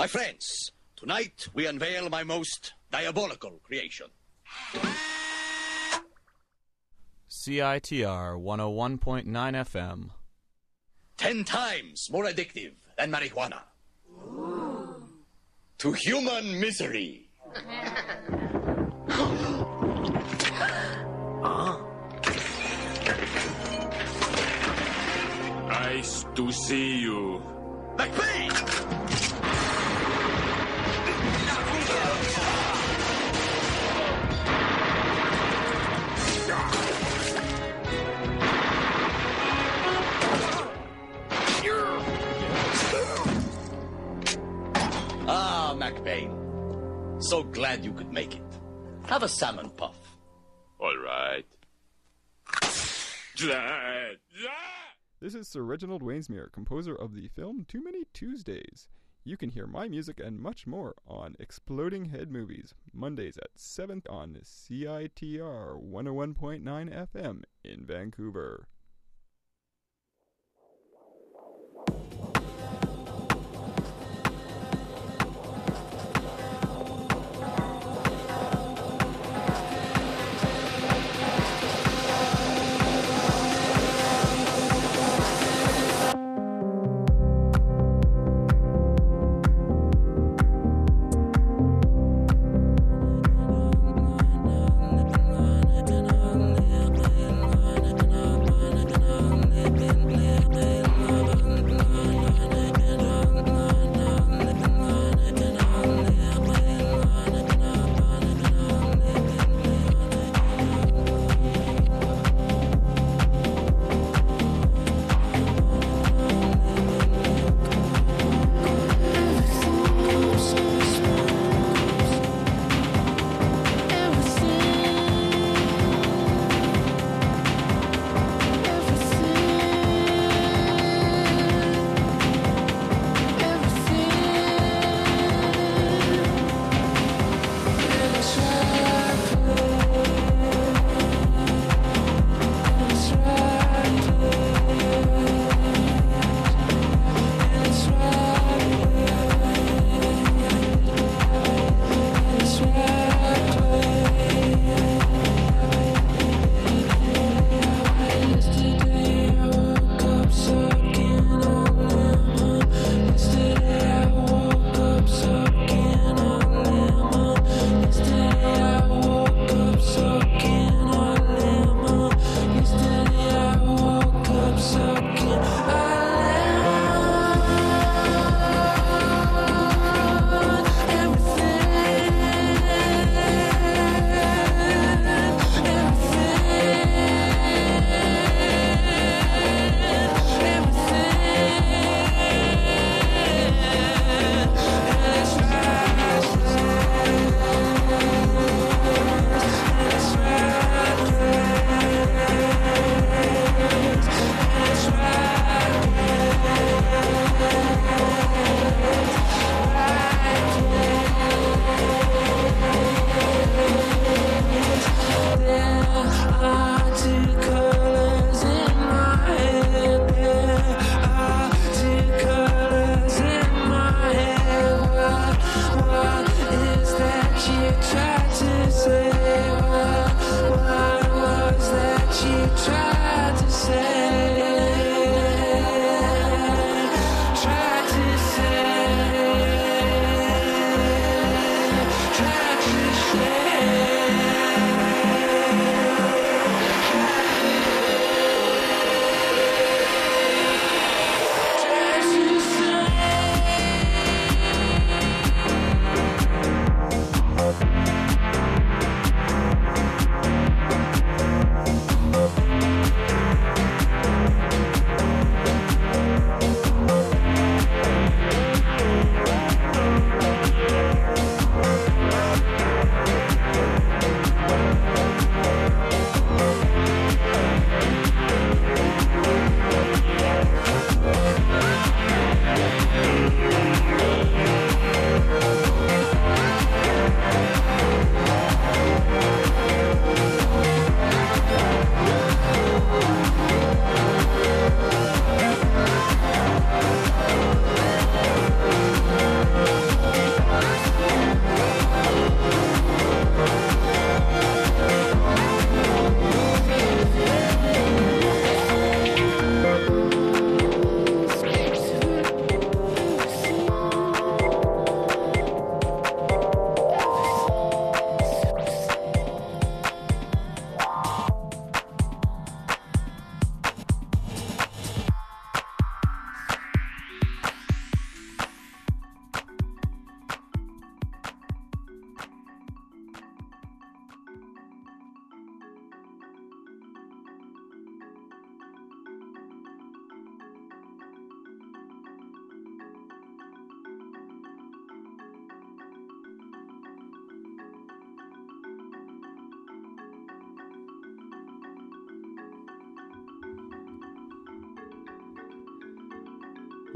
My friends, tonight we unveil my most diabolical creation. CITR 101.9 FM. Ten times more addictive than marijuana. To human misery. Nice to see you. Have a salmon puff. All right. This is Sir Reginald Wainsmere, composer of the film Too Many Tuesdays. You can hear my music and much more on Exploding Head Movies, Mondays at 7 on CITR 101.9 FM in Vancouver.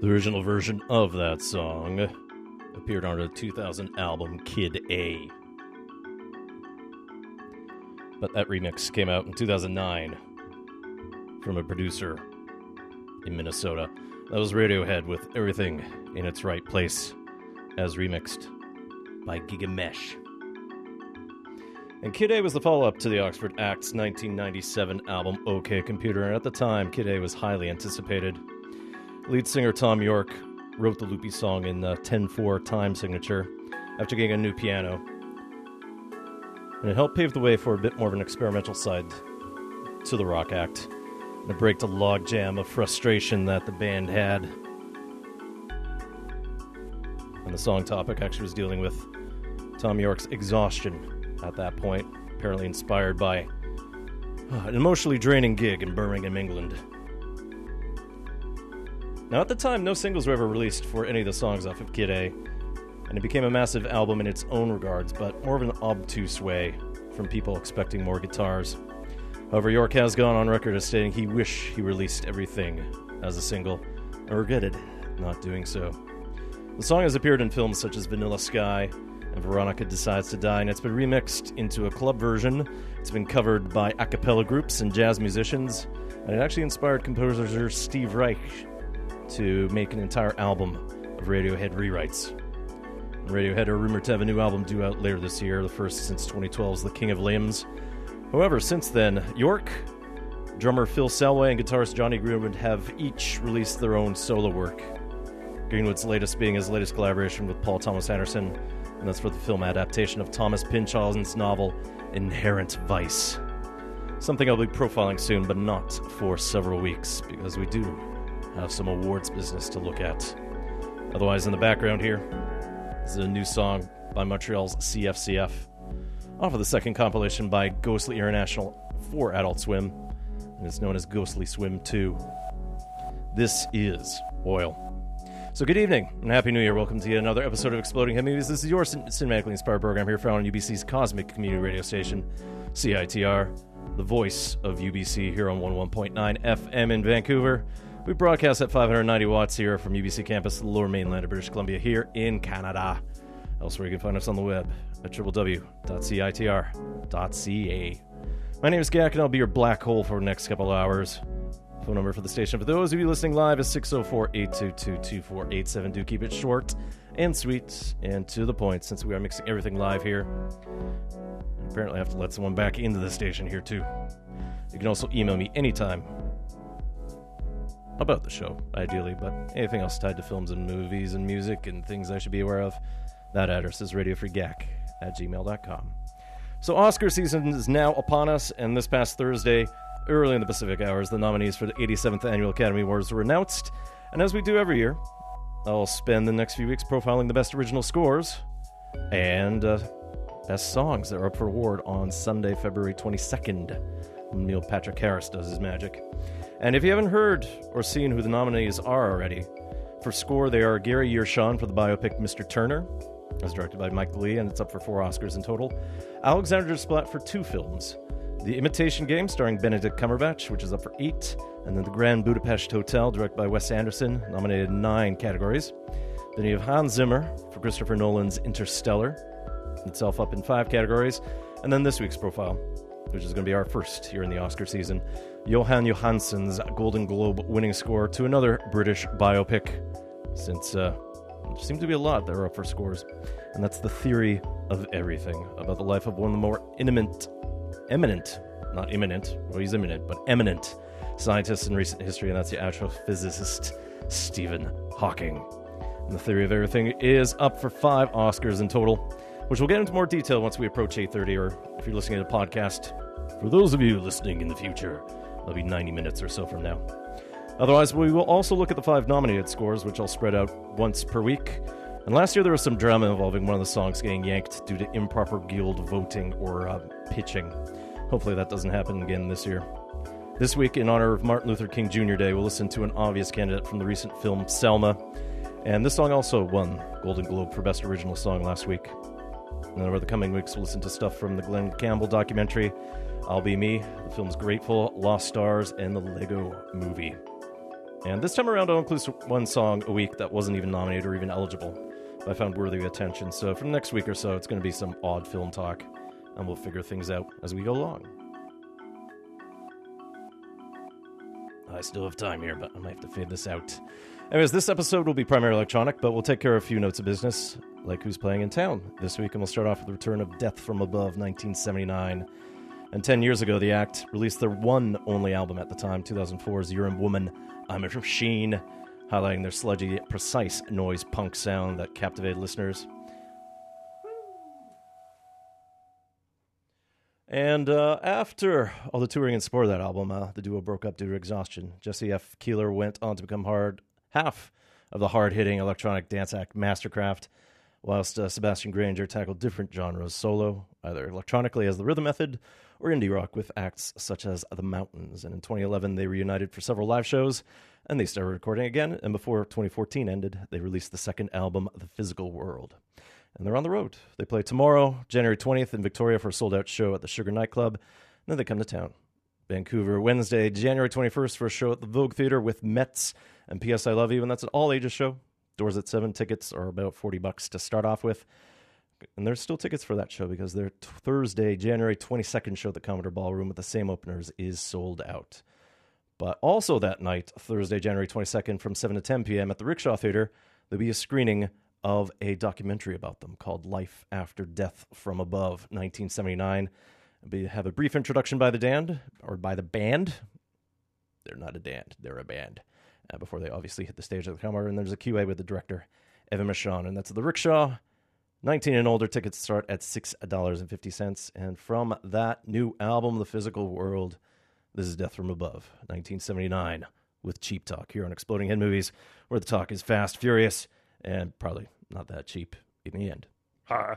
The original version of that song appeared on the 2000 album Kid A. But that remix came out in 2009 from a producer in Minnesota. That was Radiohead with Everything in Its Right Place, as remixed by Gigamesh. And Kid A was the follow up to the Oxford Acts 1997 album OK Computer, and at the time, Kid A was highly anticipated. Lead singer Thom Yorke wrote the loopy song in the 10 4 time signature after getting a new piano. And it helped pave the way for a bit more of an experimental side to the rock act, and a break the logjam of frustration that the band had. And the song topic actually was dealing with Thom Yorke's exhaustion at that point, apparently inspired by uh, an emotionally draining gig in Birmingham, England. Now, at the time, no singles were ever released for any of the songs off of Kid A, and it became a massive album in its own regards, but more of an obtuse way from people expecting more guitars. However, Yorke has gone on record as stating he wished he released everything as a single, and regretted not doing so. The song has appeared in films such as Vanilla Sky and Veronica Decides to Die, and it's been remixed into a club version. It's been covered by a cappella groups and jazz musicians, and it actually inspired composer Steve Reich to make an entire album of Radiohead rewrites. Radiohead are rumored to have a new album due out later this year, the first since 2012's The King of Limbs. However, since then, Yorke, drummer Phil Selway, and guitarist Jonny Greenwood have each released their own solo work. Greenwood's latest being his latest collaboration with Paul Thomas Anderson, and that's for the film adaptation of Thomas Pynchon's novel Inherent Vice. Something I'll be profiling soon, but not for several weeks, because we do have some awards business to look at. Otherwise, in the background here is a new song by Montreal's CFCF, off of the second compilation by Ghostly International for Adult Swim, and it's known as Ghostly Swim 2. This is Oil. So, good evening and Happy New Year. Welcome to yet another episode of Exploding Head Movies. This is your cin- cinematically inspired program here found on UBC's Cosmic Community Radio Station, CITR, the voice of UBC here on 11.9 FM in Vancouver. We broadcast at 590 watts here from UBC campus, lower mainland of British Columbia, here in Canada. Elsewhere, you can find us on the web at www.citr.ca. My name is Gak, and I'll be your black hole for the next couple of hours. Phone number for the station for those of you listening live is 604 822 2487. Do keep it short and sweet and to the point since we are mixing everything live here. Apparently, I have to let someone back into the station here, too. You can also email me anytime about the show, ideally, but anything else tied to films and movies and music and things I should be aware of, that address is radiofreegak at gmail.com. So, Oscar season is now upon us, and this past Thursday, early in the Pacific hours, the nominees for the 87th Annual Academy Awards were announced. And as we do every year, I'll spend the next few weeks profiling the best original scores and uh, best songs that are up for award on Sunday, February 22nd. Neil Patrick Harris does his magic. And if you haven't heard or seen who the nominees are already, for score they are Gary Yershon for the biopic Mr. Turner, as directed by Mike Leigh, and it's up for four Oscars in total. Alexander Desplat for two films. The Imitation Game, starring Benedict Cumberbatch, which is up for eight, and then The Grand Budapest Hotel, directed by Wes Anderson, nominated in nine categories. Then you have Hans Zimmer for Christopher Nolan's Interstellar, itself up in five categories. And then this week's profile, which is going to be our first here in the Oscar season, Jóhann Jóhannsson's Golden Globe winning score to another British biopic, since uh, there seem to be a lot that are up for scores. And that's The Theory of Everything, about the life of one of the more eminent, eminent, not imminent, well, he's imminent, but eminent scientists in recent history, and that's the astrophysicist Stephen Hawking. And The Theory of Everything is up for five Oscars in total, which we'll get into more detail once we approach 8.30, or if you're listening to the podcast, for those of you listening in the future, That'll be 90 minutes or so from now. Otherwise, we will also look at the five nominated scores, which I'll spread out once per week. And last year there was some drama involving one of the songs getting yanked due to improper guild voting or uh, pitching. Hopefully that doesn't happen again this year. This week, in honor of Martin Luther King Jr. Day, we'll listen to an obvious candidate from the recent film Selma. And this song also won Golden Globe for Best Original Song last week. And over the coming weeks, we'll listen to stuff from the Glen Campbell documentary I'll Be Me, the film's Grateful, Lost Stars, and the Lego movie. And this time around, I'll include one song a week that wasn't even nominated or even eligible, but I found worthy of attention. So for the next week or so, it's going to be some odd film talk, and we'll figure things out as we go along. I still have time here, but I might have to fade this out. Anyways, this episode will be primarily electronic, but we'll take care of a few notes of business, like who's playing in town this week, and we'll start off with the return of Death from Above 1979. And 10 years ago, the act released their one only album at the time, 2004's You're a Woman, I'm a Machine, highlighting their sludgy, precise noise punk sound that captivated listeners. And uh, after all the touring in support of that album, uh, the duo broke up due to exhaustion. Jesse F. Keeler went on to become hard half of the hard-hitting electronic dance act MSTRKRFT, whilst uh, Sebastien Grainger tackled different genres solo, either electronically as the Rhythm Method or indie rock with acts such as The Mountains. And in 2011, they reunited for several live shows, and they started recording again. And before 2014 ended, they released the second album, The Physical World and they're on the road. They play tomorrow, January 20th, in Victoria for a sold out show at the Sugar Nightclub. And then they come to town. Vancouver, Wednesday, January 21st, for a show at the Vogue Theater with METZ and P.S. I Love You. And that's an all ages show. Doors at 7. Tickets are about 40 bucks to start off with. And there's still tickets for that show because their t- Thursday, January 22nd show at the Commodore Ballroom with the same openers is sold out. But also that night, Thursday, January 22nd, from 7 to 10 p.m. at the Rickshaw Theater, there'll be a screening of a documentary about them called Life After Death from Above, 1979. We have a brief introduction by the band, or by the band. They're not a band, they're a band. Uh, before they obviously hit the stage of the camera, and there's a QA with the director, Evan Michon, and that's the Rickshaw. 19 and older tickets start at $6.50. And from that new album, The Physical World, this is Death from Above, 1979, with Cheap Talk here on Exploding Head Movies, where the talk is fast, furious, and probably not that cheap in the end. Ha!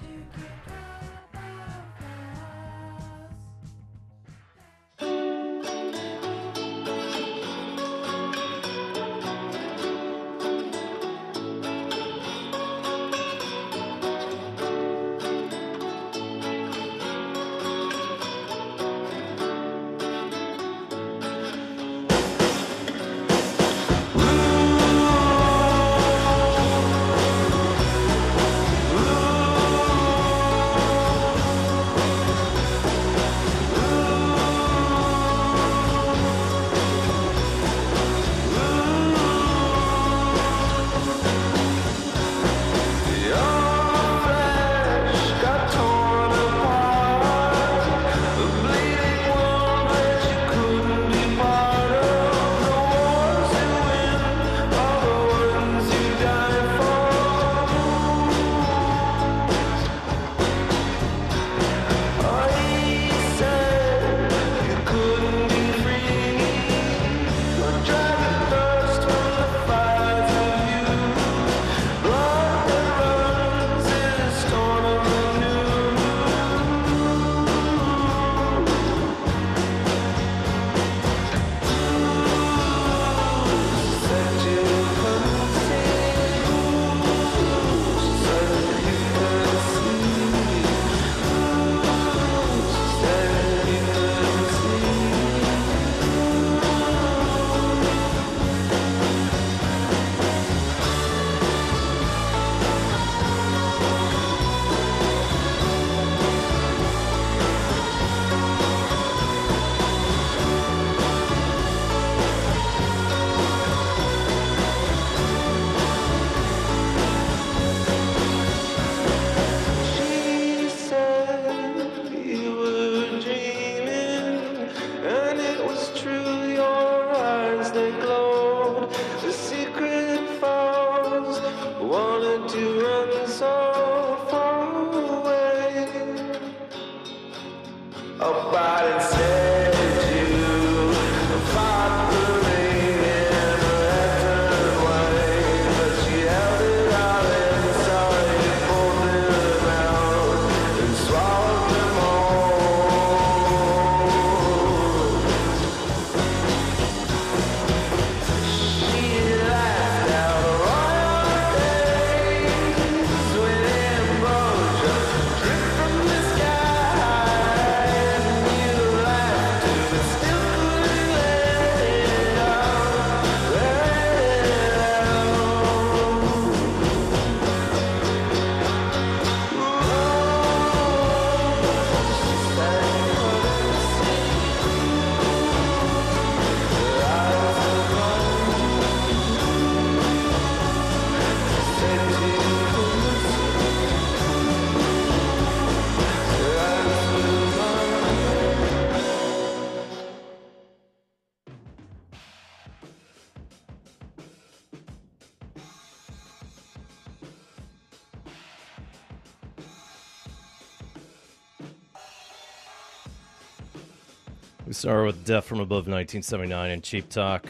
start with Death from Above 1979 and Cheap Talk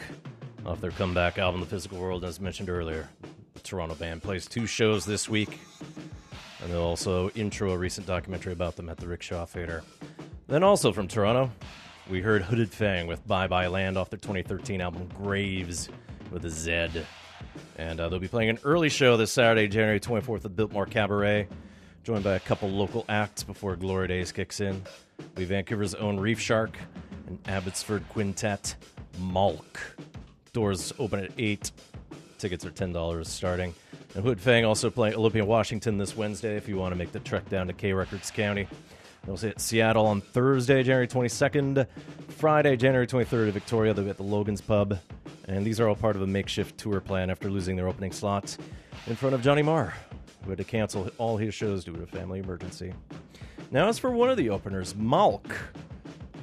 off their comeback album, The Physical World, as mentioned earlier. The Toronto band plays two shows this week, and they'll also intro a recent documentary about them at the Rickshaw Theater. Then, also from Toronto, we heard Hooded Fang with Bye Bye Land off their 2013 album Graves with a Z. And uh, they'll be playing an early show this Saturday, January 24th at Biltmore Cabaret, joined by a couple local acts before Glory Days kicks in. We Vancouver's own Reef Shark Abbotsford Quintet Malk. Doors open at 8. Tickets are $10 starting. And Hood Fang also playing Olympia, Washington this Wednesday if you want to make the trek down to K Records County. They'll see at Seattle on Thursday, January 22nd. Friday, January 23rd at Victoria. They'll be at the Logan's Pub. And these are all part of a makeshift tour plan after losing their opening slots in front of Johnny Marr, who had to cancel all his shows due to a family emergency. Now, as for one of the openers, Malk.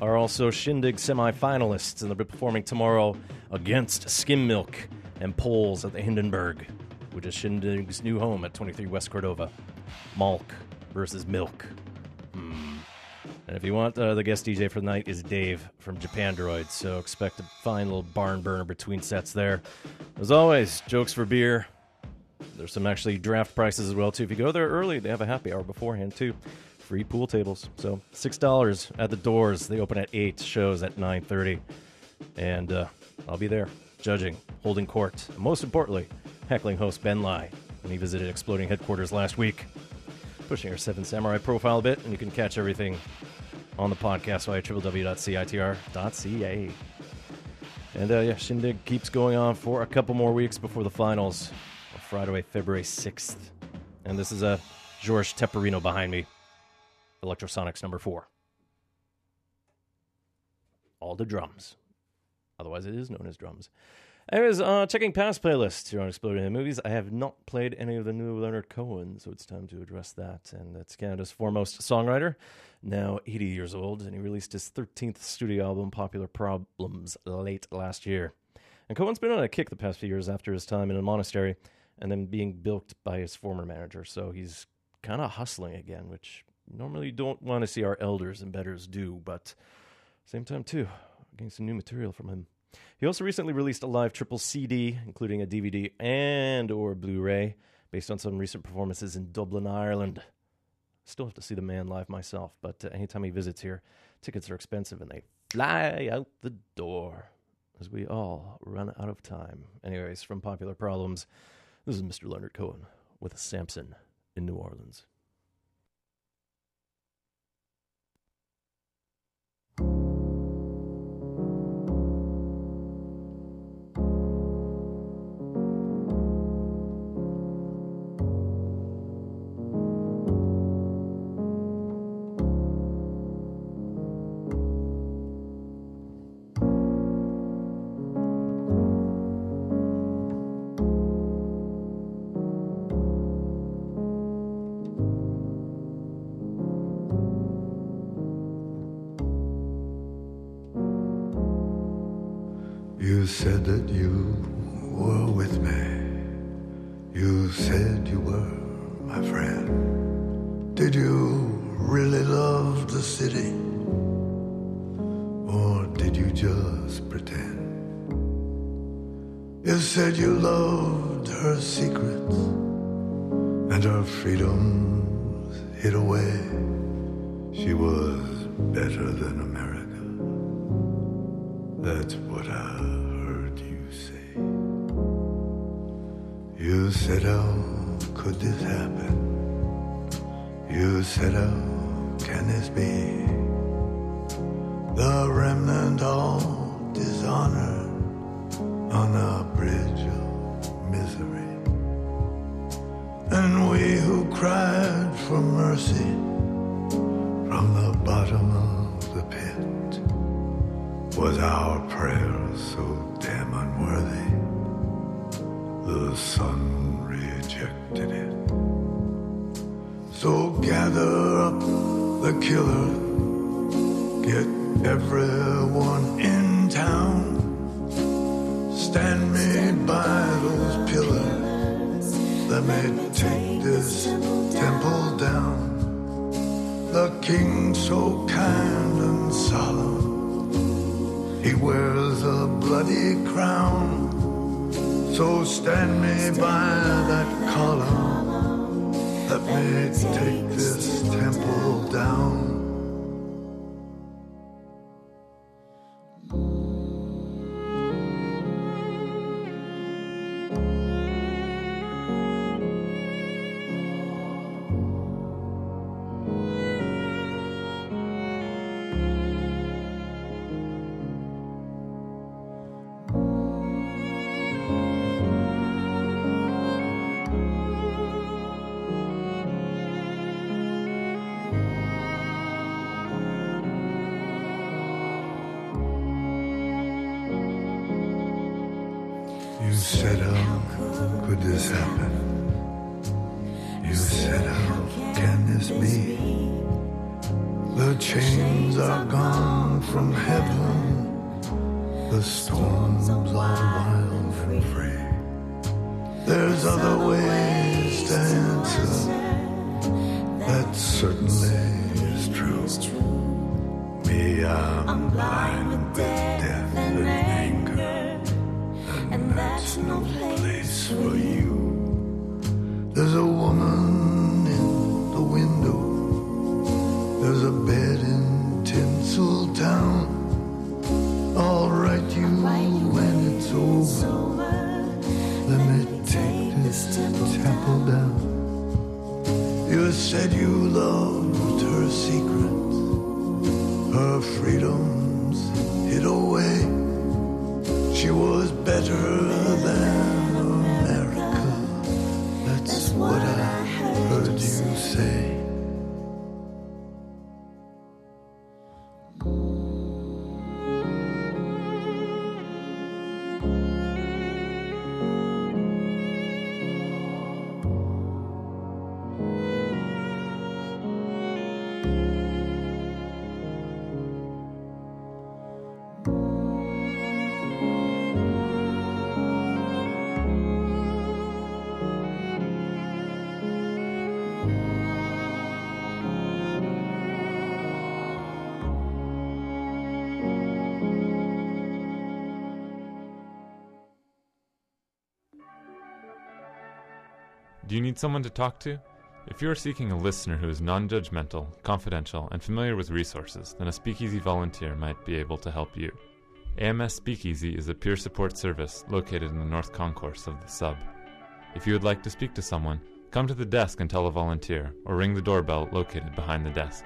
Are also Shindig semifinalists, and they'll be performing tomorrow against Skim Milk and Poles at the Hindenburg, which is Shindig's new home at 23 West Cordova. Malk versus Milk. Hmm. And if you want, uh, the guest DJ for the night is Dave from Japan Droid, so expect a fine little barn burner between sets there. As always, jokes for beer. There's some actually draft prices as well too. If you go there early, they have a happy hour beforehand too. Free pool tables. So six dollars at the doors. They open at eight. Shows at nine thirty, and uh, I'll be there judging, holding court, and most importantly, heckling host Ben Lai when he visited Exploding Headquarters last week. Pushing our Seven Samurai profile a bit, and you can catch everything on the podcast via www.citr.ca. And uh, yeah, Shindig keeps going on for a couple more weeks before the finals Friday, February 6th. And this is a uh, George Tepperino behind me, Electrosonics number four. All the drums. Otherwise, it is known as drums. Anyways, uh, checking past playlists here on Exploding Head Movies. I have not played any of the new Leonard Cohen, so it's time to address that. And that's Canada's foremost songwriter, now 80 years old, and he released his 13th studio album, Popular Problems, late last year. And Cohen's been on a kick the past few years after his time in a monastery and then being bilked by his former manager, so he's kind of hustling again, which normally you don't want to see our elders and betters do, but same time too, getting some new material from him. He also recently released a live triple CD, including a DVD and or Blu-ray, based on some recent performances in Dublin, Ireland. Still have to see the man live myself, but uh, anytime he visits here, tickets are expensive and they fly out the door as we all run out of time. Anyways, from Popular Problems, this is Mr. Leonard Cohen with a Samson in New Orleans. The killer, get everyone in town. Stand me by those pillars, let me take this temple down. The king so kind and solemn, he wears a bloody crown. So stand me by that column. Let me take this temple down. You need someone to talk to? If you are seeking a listener who is non judgmental, confidential, and familiar with resources, then a Speakeasy volunteer might be able to help you. AMS Speakeasy is a peer support service located in the North Concourse of the sub. If you would like to speak to someone, come to the desk and tell a volunteer, or ring the doorbell located behind the desk.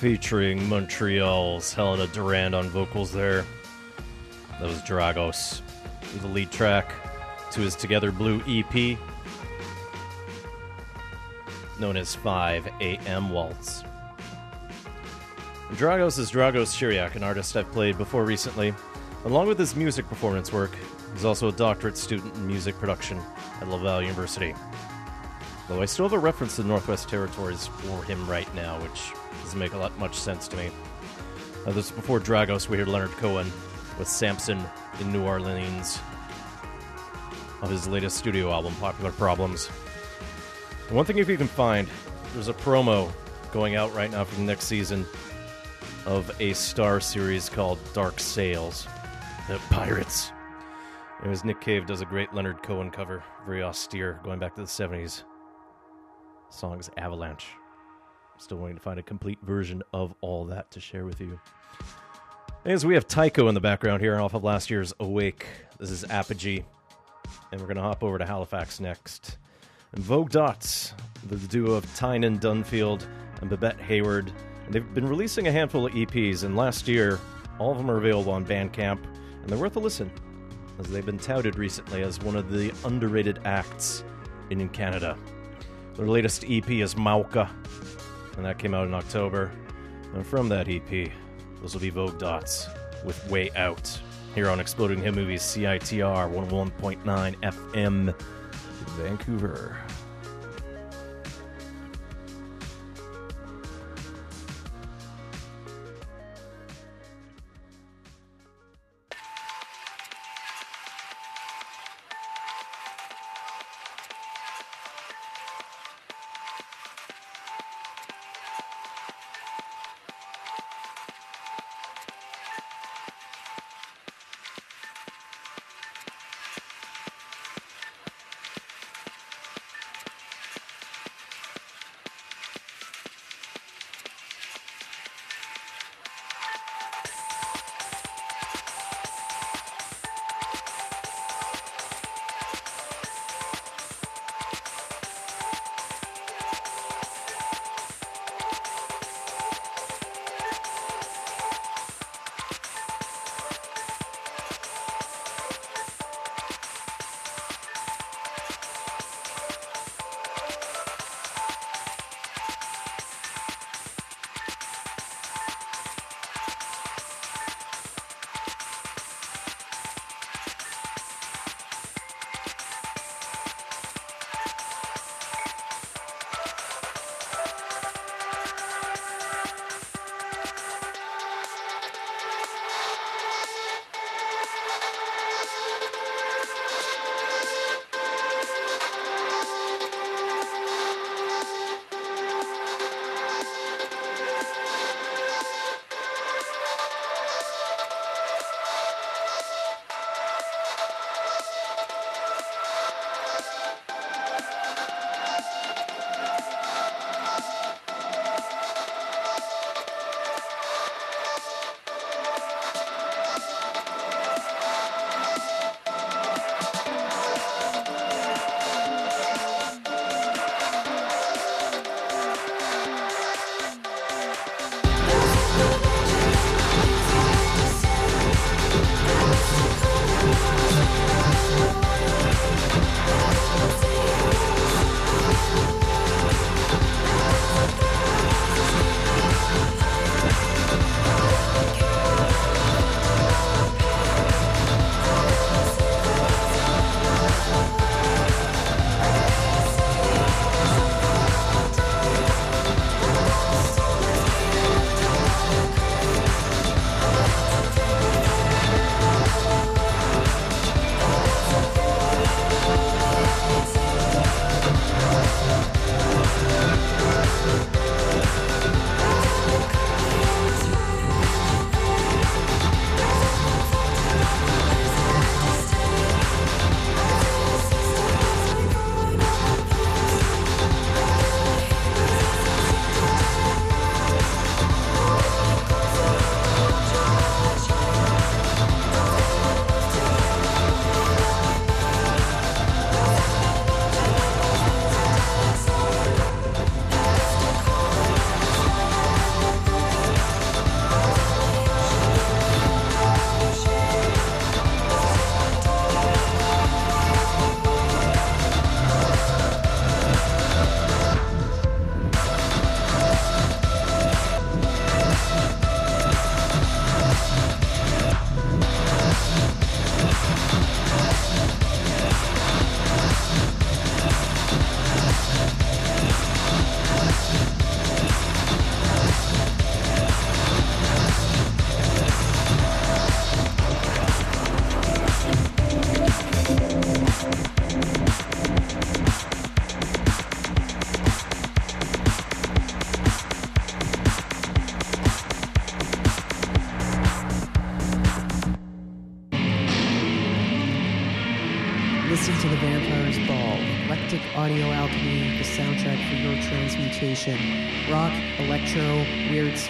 Featuring Montreal's Helena Durand on vocals there. That was Dragos, the lead track to his Together Blue EP, known as 5 AM Waltz. Dragos is Dragos Shiriak, an artist I've played before recently. Along with his music performance work, he's also a doctorate student in music production at Laval University. Though I still have a reference to the Northwest Territories for him right now, which doesn't make a lot much sense to me. Uh, this is before Dragos, we heard Leonard Cohen with Samson in New Orleans of his latest studio album, Popular Problems. And one thing, if you can find, there's a promo going out right now for the next season of a Star series called Dark Sails, the Pirates. Anyways, Nick Cave does a great Leonard Cohen cover, very austere, going back to the 70s. The song is Avalanche. Still waiting to find a complete version of all that to share with you. As we have Tycho in the background here off of last year's Awake. This is Apogee. And we're going to hop over to Halifax next. And Vogue Dots, the duo of Tynan Dunfield and Babette Hayward. And they've been releasing a handful of EPs, and last year, all of them are available on Bandcamp, and they're worth a listen, as they've been touted recently as one of the underrated acts in Canada. Their latest EP is Mauka, and that came out in October. And from that EP, those will be Vogue Dots with Way Out here on Exploding Head Movies CITR 101.9 FM Vancouver.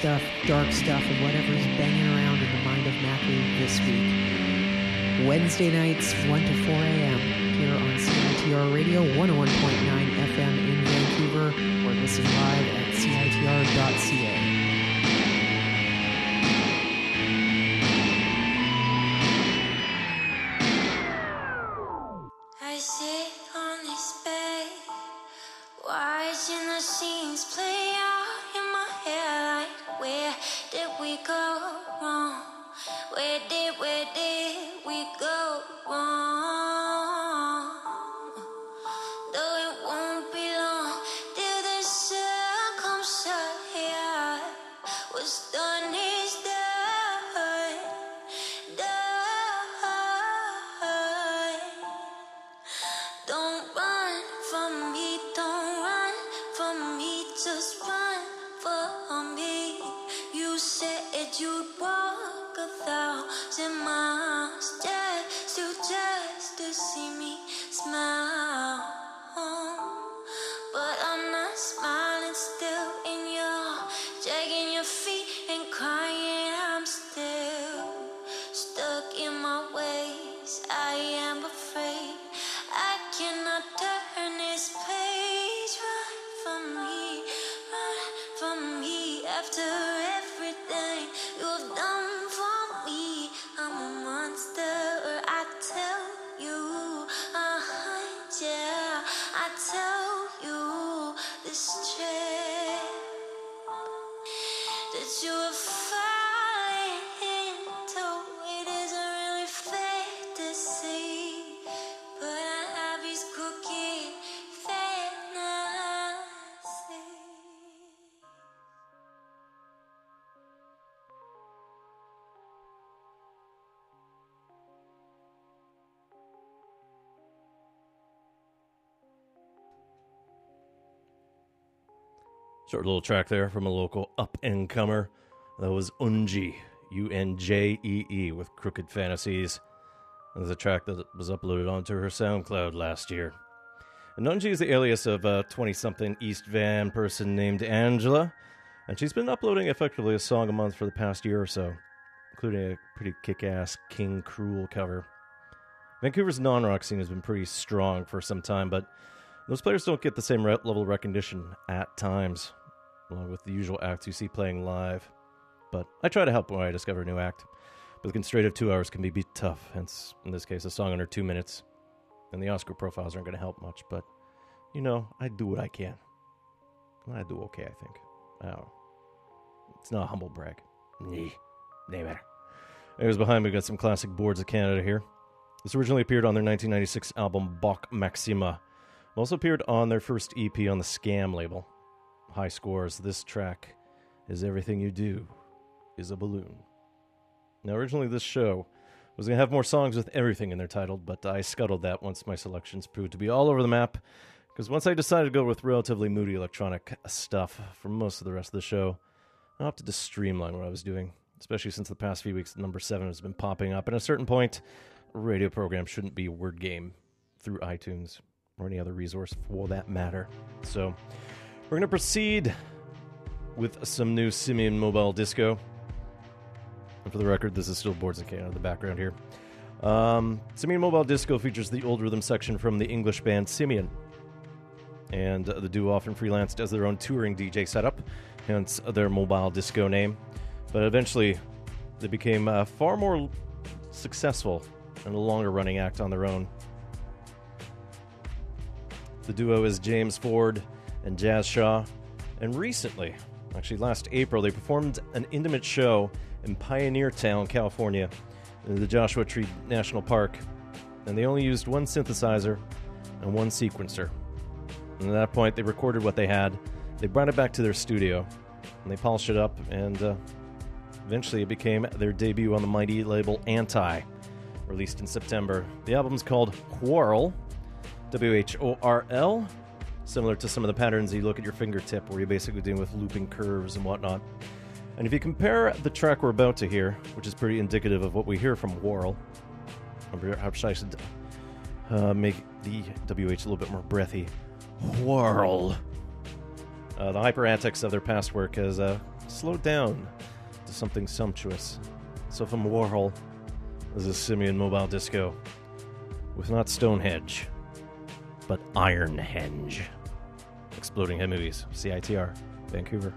Stuff, dark stuff, and whatever's banging around in the mind of Matthew this week. Wednesday nights, 1 to 4 a.m., Short little track there from a local up and comer. That was Unjee, U N J E E, with Crooked Fantasies. That was a track that was uploaded onto her SoundCloud last year. And Unjee is the alias of a 20 something East Van person named Angela, and she's been uploading effectively a song a month for the past year or so, including a pretty kick ass King Krule cover. Vancouver's non rock scene has been pretty strong for some time, but those players don't get the same level of recognition at times, along with the usual acts you see playing live. But I try to help when I discover a new act. But the constraint of two hours can be, be tough, hence, in this case, a song under two minutes. And the Oscar profiles aren't going to help much, but, you know, I do what I can. I do okay, I think. I. It's not a humble brag. Nee. Nay matter. Anyways, behind me, we got some classic Boards of Canada here. This originally appeared on their 1996 album Boc Maxima. Also appeared on their first EP on the Skam label. Hi Scores. This track is Everything You Do is a Balloon. Now, originally, this show was going to have more songs with everything in their title, but I scuttled that once my selections proved to be all over the map. Because once I decided to go with relatively moody electronic stuff for most of the rest of the show, I opted to streamline what I was doing, especially since the past few weeks, number seven has been popping up. At a certain point, a radio program shouldn't be a word game through iTunes or any other resource for that matter. So, we're going to proceed with some new Simian Mobile Disco. And for the record, this is still Boards and Canada in the background here. Um, Simian Mobile Disco features the old rhythm section from the English band Simian. And uh, the duo often freelanced as their own touring DJ setup, hence their mobile disco name. But eventually, they became uh, far more successful and a longer running act on their own. The duo is James Ford and Jas Shaw. And recently, actually last April, they performed an intimate show in Pioneer Town, California, in the Joshua Tree National Park. And they only used one synthesizer and one sequencer. And at that point, they recorded what they had. They brought it back to their studio, and they polished it up, and uh, eventually it became their debut on the mighty label Anti, released in September. The album's called Whorl, W H O R L, similar to some of the patterns you look at your fingertip, where you're basically dealing with looping curves and whatnot. And if you compare the track we're about to hear, which is pretty indicative of what we hear from Whorl, I'm sure I should uh, make the WH a little bit more breathy. Whorl. Uh, the hyper antics of their past work has uh, slowed down to something sumptuous. So from Whorl, this is Simian Mobile Disco with not Stonehenge, but Ironhenge. Exploding Head Movies, CITR, Vancouver.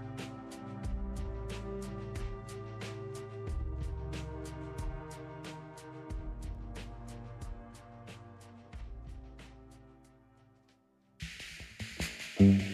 Mm-hmm.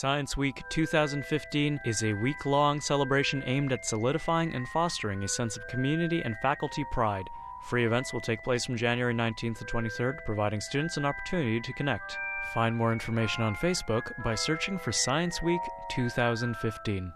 Science Week 2015 is a week long celebration aimed at solidifying and fostering a sense of community and faculty pride. Free events will take place from January 19th to 23rd, providing students an opportunity to connect. Find more information on Facebook by searching for Science Week 2015.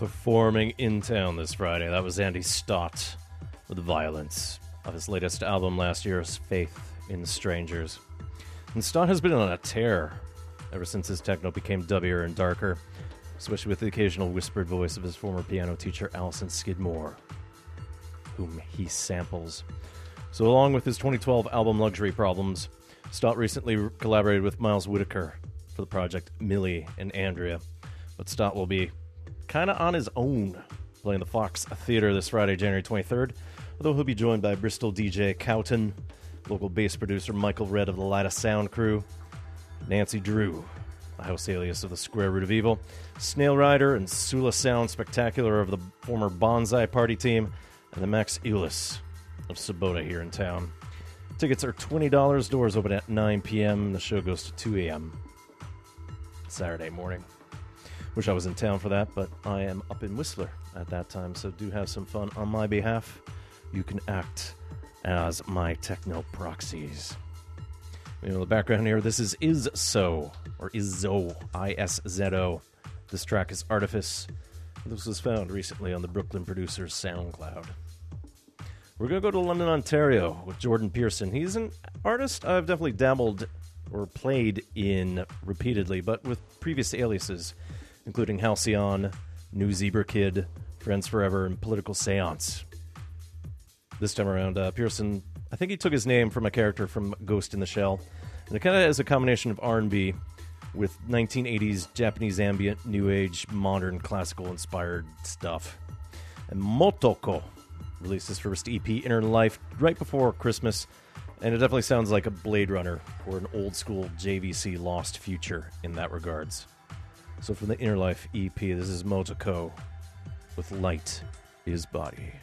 Performing in town this Friday. That was Andy Stott with Violence of his latest album last year's Faith in Strangers. And Stott has been on a tear ever since his techno became dubbier and darker, especially with the occasional whispered voice of his former piano teacher Allison Skidmore, whom he samples. So, along with his 2012 album Luxury Problems, Stott recently collaborated with Miles Whittaker for the project Millie and Andrea. But Stott will be kind of on his own playing the Fox Theater this Friday, January 23rd, although he'll be joined by Bristol DJ Kowton, local bass producer Michael Red of the Lida Sound Crew, Nancy Drew, the house alias of the Square Root of Evil, Snail Rider and Sula Sound Spectacular of the former Bonsai Party team, and the Max Eulis of Sabota here in town. Tickets are $20, doors open at 9 p.m., the show goes to 2 a.m. Saturday morning. Wish I was in town for that, but I am up in Whistler at that time, so do have some fun on my behalf. You can act as my techno proxies. You know, the background here, this is Is So, or Izzo, I S Z O. This track is Artifice. This was found recently on the Brooklyn Producers SoundCloud. We're going to go to London, Ontario with Jordan Pearson. He's an artist I've definitely dabbled or played in repeatedly, but with previous aliases, including Halcyon, New Zebra Kid, Friends Forever, and Political Seance. This time around, uh, Pearson, I think he took his name from a character from Ghost in the Shell, and it kind of is a combination of R&B with 1980s Japanese ambient, new age, modern, classical inspired stuff. And Motoko released his first EP, Inner Life, right before Christmas, and it definitely sounds like a Blade Runner or an old school JVC Lost Future in that regards. So from the Inner Life EP, this is Motoko with Light is Body.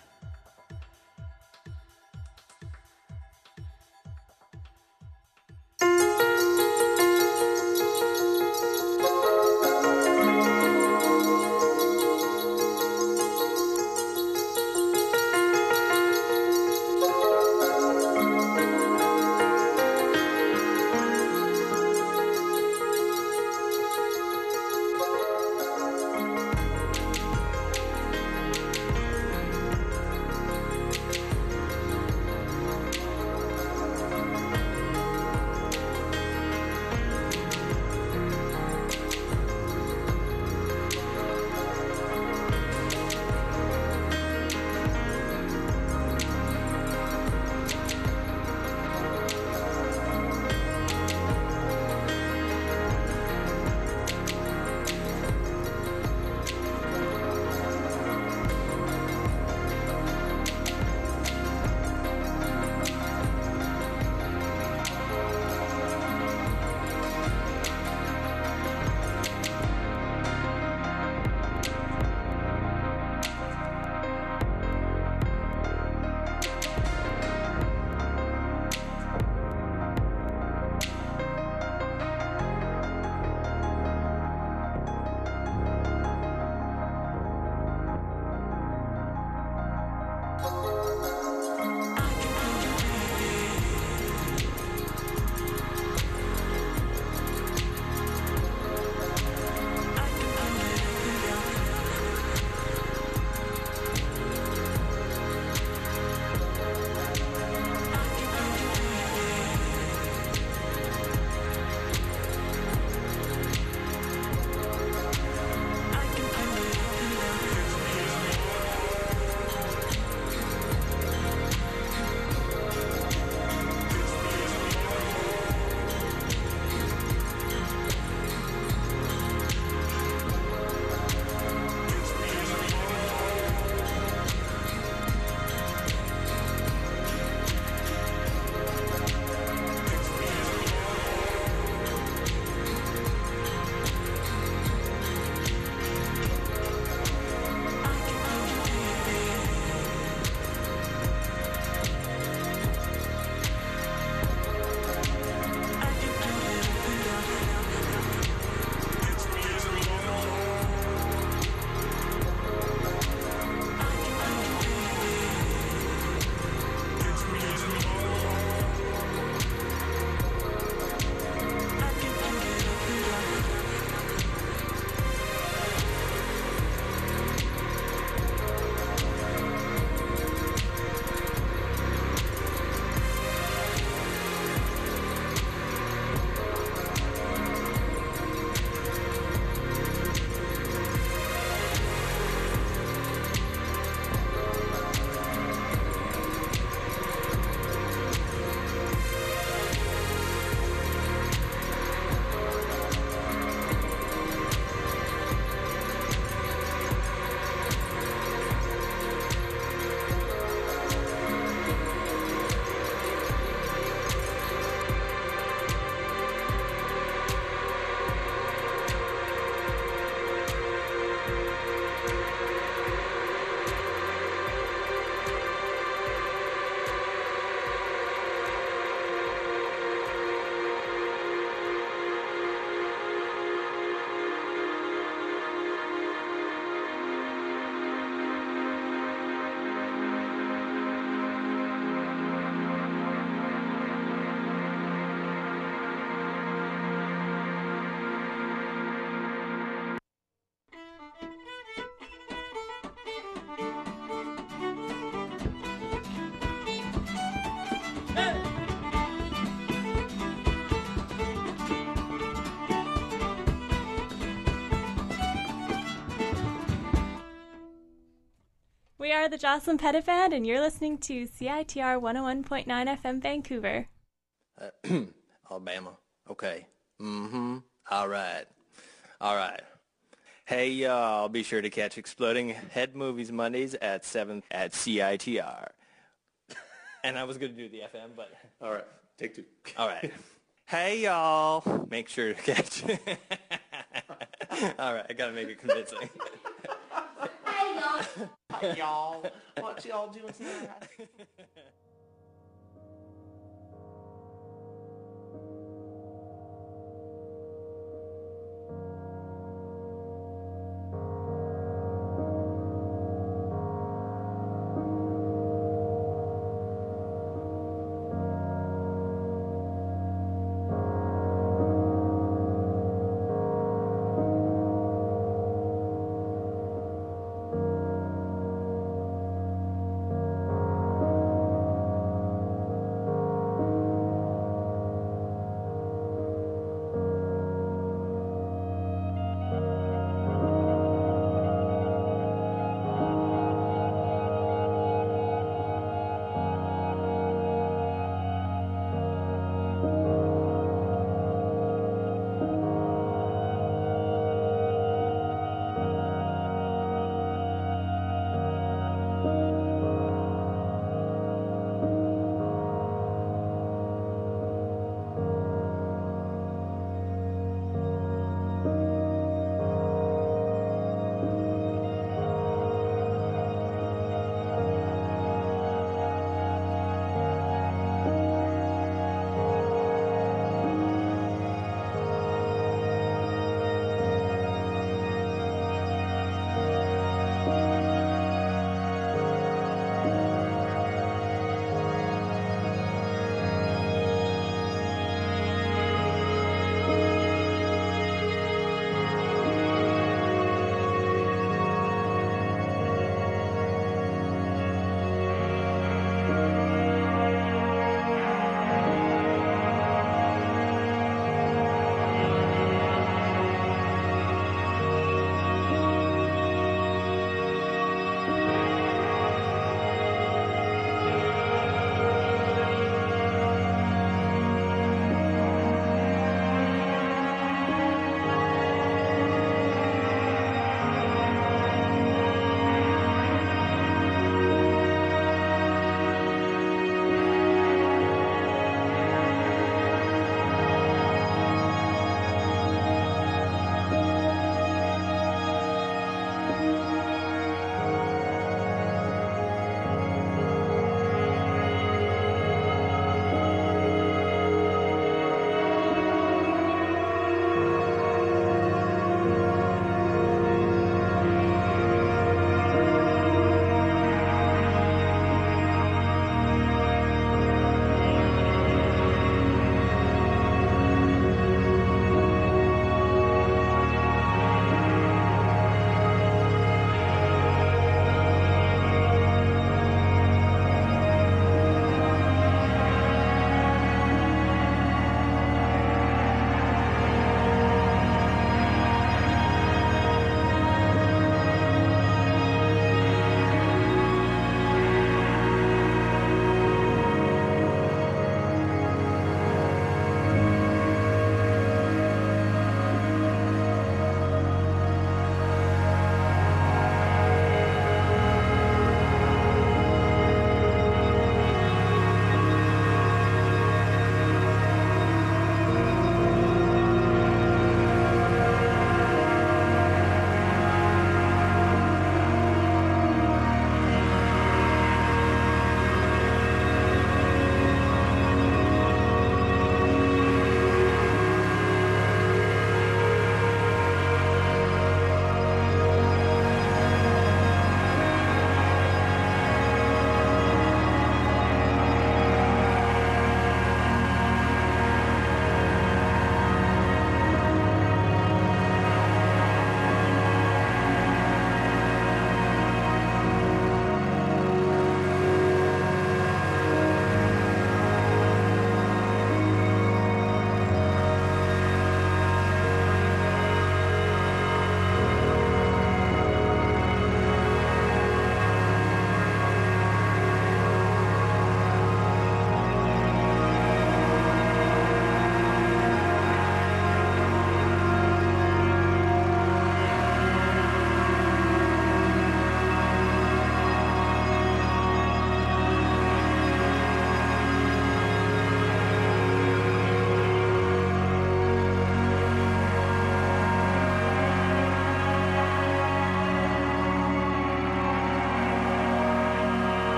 We are the Jocelyn Pettit and you're listening to CITR 101.9 FM Vancouver. Uh, Alabama. Okay. Mm-hmm. All right. All right. Hey, y'all, be sure to catch Exploding Head Movies Mondays at 7 at CITR. and I was going to do the FM, but... All right. Take two. All right. hey, y'all. Make sure to catch... All right, I got to make it convincing. Y'all. What y'all doing tonight?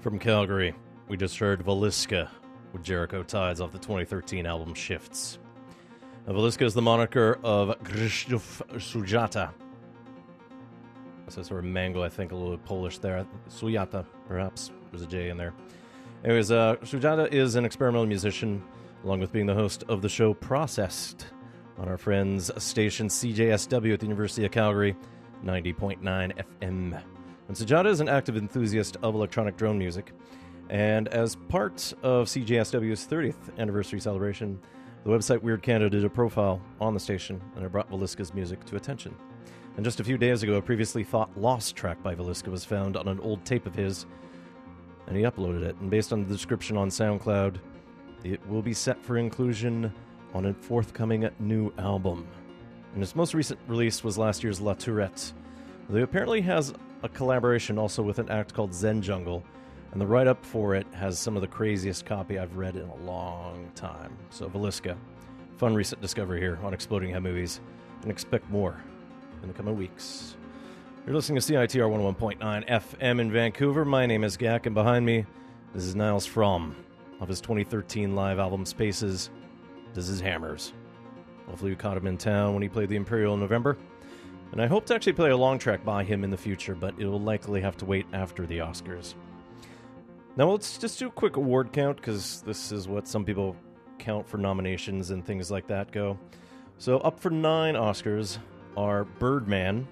From Calgary, we just heard Valiska with Jericho Tides off the 2013 album Shifts. Now, Valiska is the moniker of Krzysztof Sujata. So sort of mango, I think, a little Polish there. Sujata, perhaps. There's a J in there. Anyways, uh, Sujata is an experimental musician, along with being the host of the show Processed on our friends' station CJSW at the University of Calgary, 90.9 FM. And Sujata is an active enthusiast of electronic drone music. And as part of CJSW's 30th anniversary celebration, the website Weird Canada did a profile on the station and it brought Valiska's music to attention. And just a few days ago, a previously thought lost track by Valiska was found on an old tape of his, and he uploaded it. And based on the description on SoundCloud, it will be set for inclusion on a forthcoming new album. And its most recent release was last year's La Tourette. Though apparently has a collaboration also with an act called Zen Jungle, and the write up for it has some of the craziest copy I've read in a long time. So, Valiska, fun recent discovery here on Exploding Head Movies, and expect more in the coming weeks. You're listening to CITR 101.9 FM in Vancouver. My name is Gak, and behind me, this is Nils Frahm of his 2013 live album Spaces. This is Hammers. Hopefully, you caught him in town when he played the Imperial in November. And I hope to actually play a long track by him in the future, but it will likely have to wait after the Oscars. Now, let's just do a quick award count because this is what some people count for nominations and things like that go. So, up for nine Oscars are Birdman,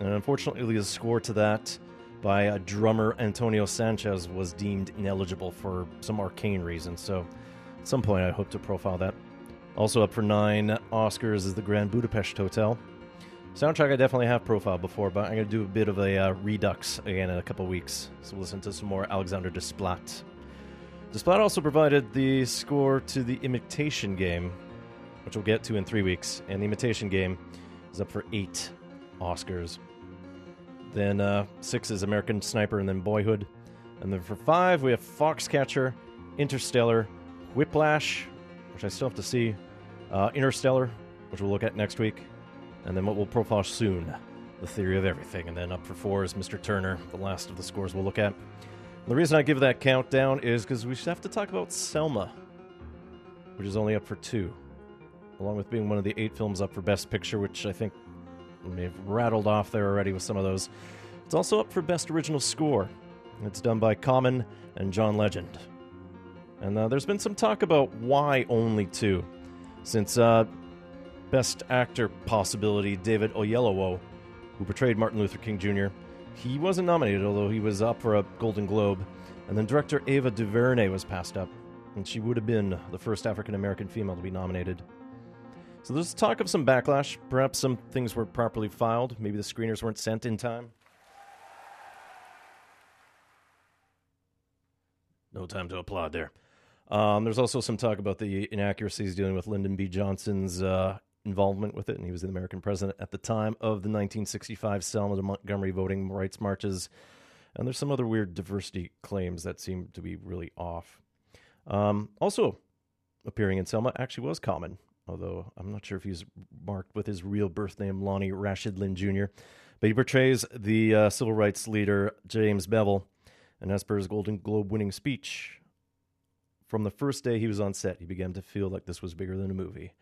and unfortunately, the score to that by a drummer Antonio Sanchez was deemed ineligible for some arcane reason. So, at some point, I hope to profile that. Also up for nine Oscars is the Grand Budapest Hotel. Soundtrack I definitely have profiled before, but I'm going to do a bit of a uh, redux again in a couple weeks. So listen to some more Alexander Desplat. Desplat also provided the score to the Imitation Game, which we'll get to in three weeks. And the Imitation Game is up for eight Oscars. Then uh, six is American Sniper, and then Boyhood. And then for five, we have Foxcatcher, Interstellar, Whiplash, which I still have to see, uh, Interstellar, which we'll look at next week, and then what we'll profile soon, The Theory of Everything. And then up for four is Mr. Turner, the last of the scores we'll look at. The reason I give that countdown is because we have to talk about Selma, which is only up for two, along with being one of the eight films up for Best Picture, which I think may have rattled off there already with some of those. It's also up for Best Original Score. It's done by Common and John Legend. And uh, there's been some talk about why only two, since uh, Best Actor possibility David Oyelowo, who portrayed Martin Luther King Jr., he wasn't nominated, although he was up for a Golden Globe. And then director Ava DuVernay was passed up, and she would have been the first African American female to be nominated. So there's talk of some backlash. Perhaps some things were properly filed. Maybe the screeners weren't sent in time. No time to applaud there. Um, there's also some talk about the inaccuracies dealing with Lyndon B. Johnson's uh, involvement with it, and he was the American president at the time of the 1965 Selma to Montgomery voting rights marches. And there's some other weird diversity claims that seem to be really off. Um, also, appearing in Selma actually was Common, although I'm not sure if he's marked with his real birth name, Lonnie Rashid Lynn Jr. But he portrays the uh, civil rights leader, James Bevel, and as per his Golden Globe winning speech, from the first day he was on set, he began to feel like this was bigger than a movie.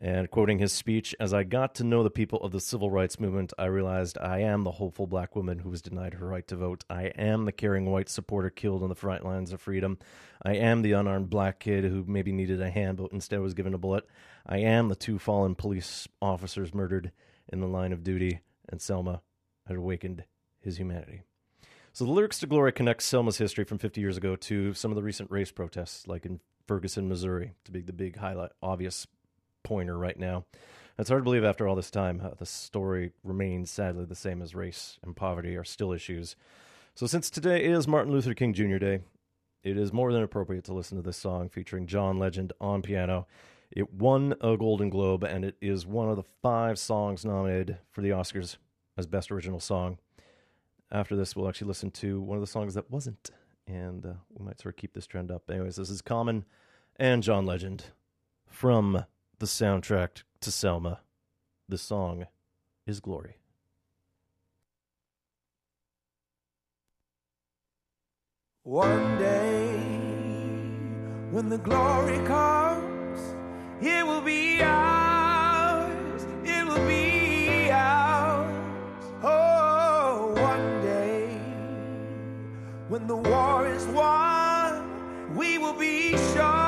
And quoting his speech, as I got to know the people of the civil rights movement, I realized I am the hopeful black woman who was denied her right to vote. I am the caring white supporter killed on the front lines of freedom. I am the unarmed black kid who maybe needed a hand but instead was given a bullet. I am the two fallen police officers murdered in the line of duty, and Selma had awakened his humanity. So the lyrics to Glory connects Selma's history from 50 years ago to some of the recent race protests, like in Ferguson, Missouri, to be the big highlight, obvious pointer right now. It's hard to believe after all this time, uh, the story remains sadly the same as race and poverty are still issues. So since today is Martin Luther King Jr. Day, it is more than appropriate to listen to this song featuring John Legend on piano. It won a Golden Globe, and it is one of the five songs nominated for the Oscars as Best Original Song. After this, we'll actually listen to one of the songs that wasn't, and uh, we might sort of keep this trend up. Anyways, this is Common and John Legend from the soundtrack to Selma. The song is Glory. One day, when the glory comes, it will be ours. It will be ours. Oh, one day, when the war is won, we will be sure.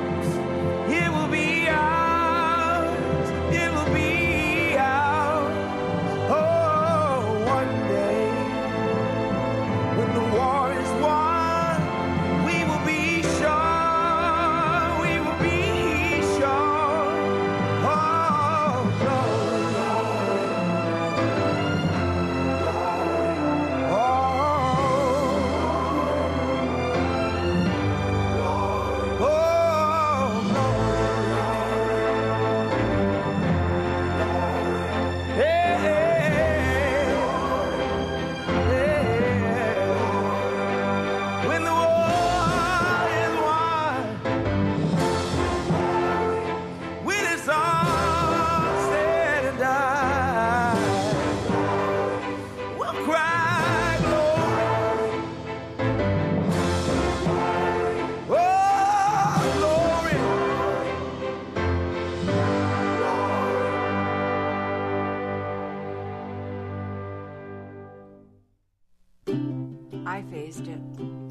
I faced it.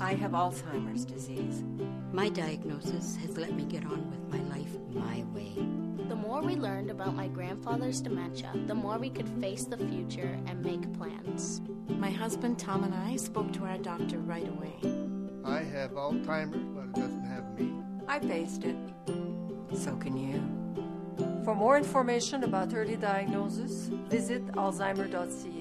I have Alzheimer's disease. My diagnosis has let me get on with my life my way. The more we learned about my grandfather's dementia, the more we could face the future and make plans. My husband Tom and I spoke to our doctor right away. I have Alzheimer's, but it doesn't have me. I faced it. So can you. For more information about early diagnosis, visit alzheimer.ca.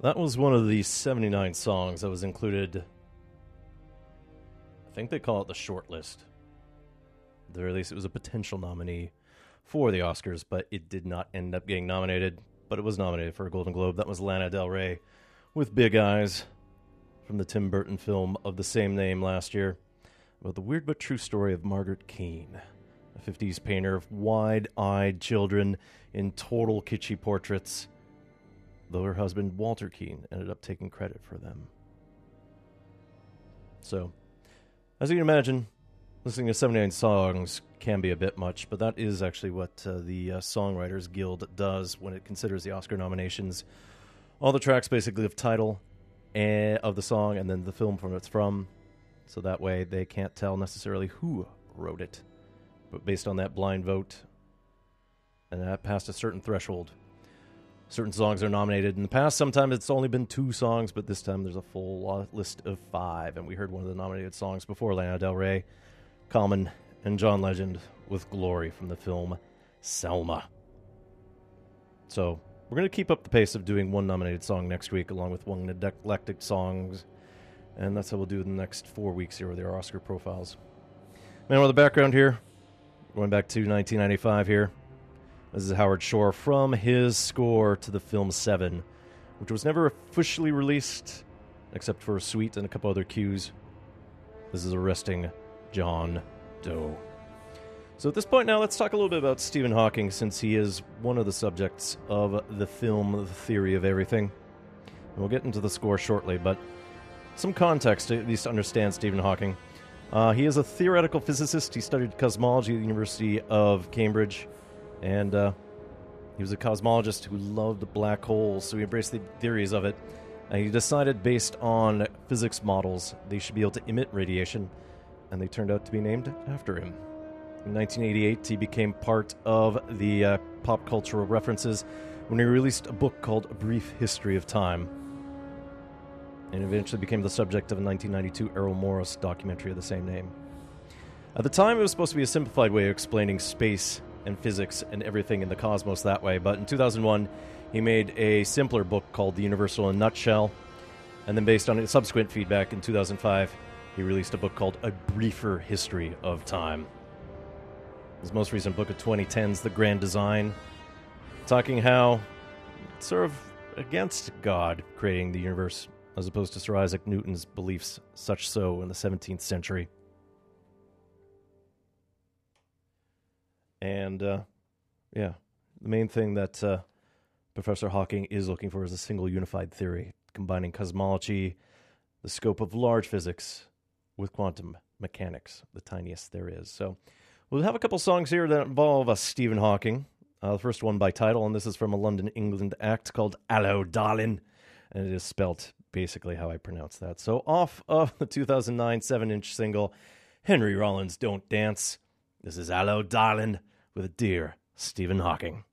That was one of the 79 songs that was included. I think they call it the short list. At least, it was a potential nominee for the Oscars, but it did not end up getting nominated. But it was nominated for a Golden Globe. That was Lana Del Rey with Big Eyes from the Tim Burton film of the same name last year about the weird but true story of Margaret Keane, a 50s painter of wide eyed children in total kitschy portraits though her husband Walter Keane ended up taking credit for them. So, as you can imagine, listening to 79 songs can be a bit much, but that is actually what uh, the uh, Songwriters Guild does when it considers the Oscar nominations All the tracks basically have title eh, of the song and then the film from it's from, so that way they can't tell necessarily who wrote it. But based on that blind vote, and that passed a certain threshold, certain songs are nominated. In the past, sometimes it's only been two songs, but this time there's a full list of five. And we heard one of the nominated songs before Lana Del Rey, Common, and John Legend with Glory from the film Selma. So we're going to keep up the pace of doing one nominated song next week, along with one neglected songs. And that's how we'll do the next four weeks here with our Oscar profiles. Man, with the background here, going back to 1995 here. This is Howard Shore from his score to the film Seven, which was never officially released except for a suite and a couple other cues. This is Arresting John Doe. So at this point now, let's talk a little bit about Stephen Hawking, since he is one of the subjects of the film The Theory of Everything. And we'll get into the score shortly, but some context to at least understand Stephen Hawking. Uh, he is a theoretical physicist. He studied cosmology at the University of Cambridge, and uh, he was a cosmologist who loved black holes, so he embraced the theories of it. And he decided, based on physics models, they should be able to emit radiation, and they turned out to be named after him. In 1988, he became part of the uh, pop cultural references when he released a book called A Brief History of Time, and eventually became the subject of a 1992 Errol Morris documentary of the same name. At the time, it was supposed to be a simplified way of explaining space and physics and everything in the cosmos that way, but in 2001, he made a simpler book called The Universal in Nutshell, and then based on subsequent feedback in 2005, he released a book called A Briefer History of Time. His most recent book of 2010's The Grand Design, talking how it's sort of against God creating the universe, as opposed to Sir Isaac Newton's beliefs, such so in the 17th century. And, uh, yeah, the main thing that uh, Professor Hawking is looking for is a single unified theory, combining cosmology, the scope of large physics, with quantum mechanics, the tiniest there is. So we'll have a couple songs here that involve uh, Stephen Hawking. Uh, the first one by title, and this is from a London, England act called Allo Darlin', and it is spelt basically how I pronounce that. So off of the 2009 7 inch single, Henry Rollins Don't Dance, this is Allo Darlin' with a Dear Stephen Hawking.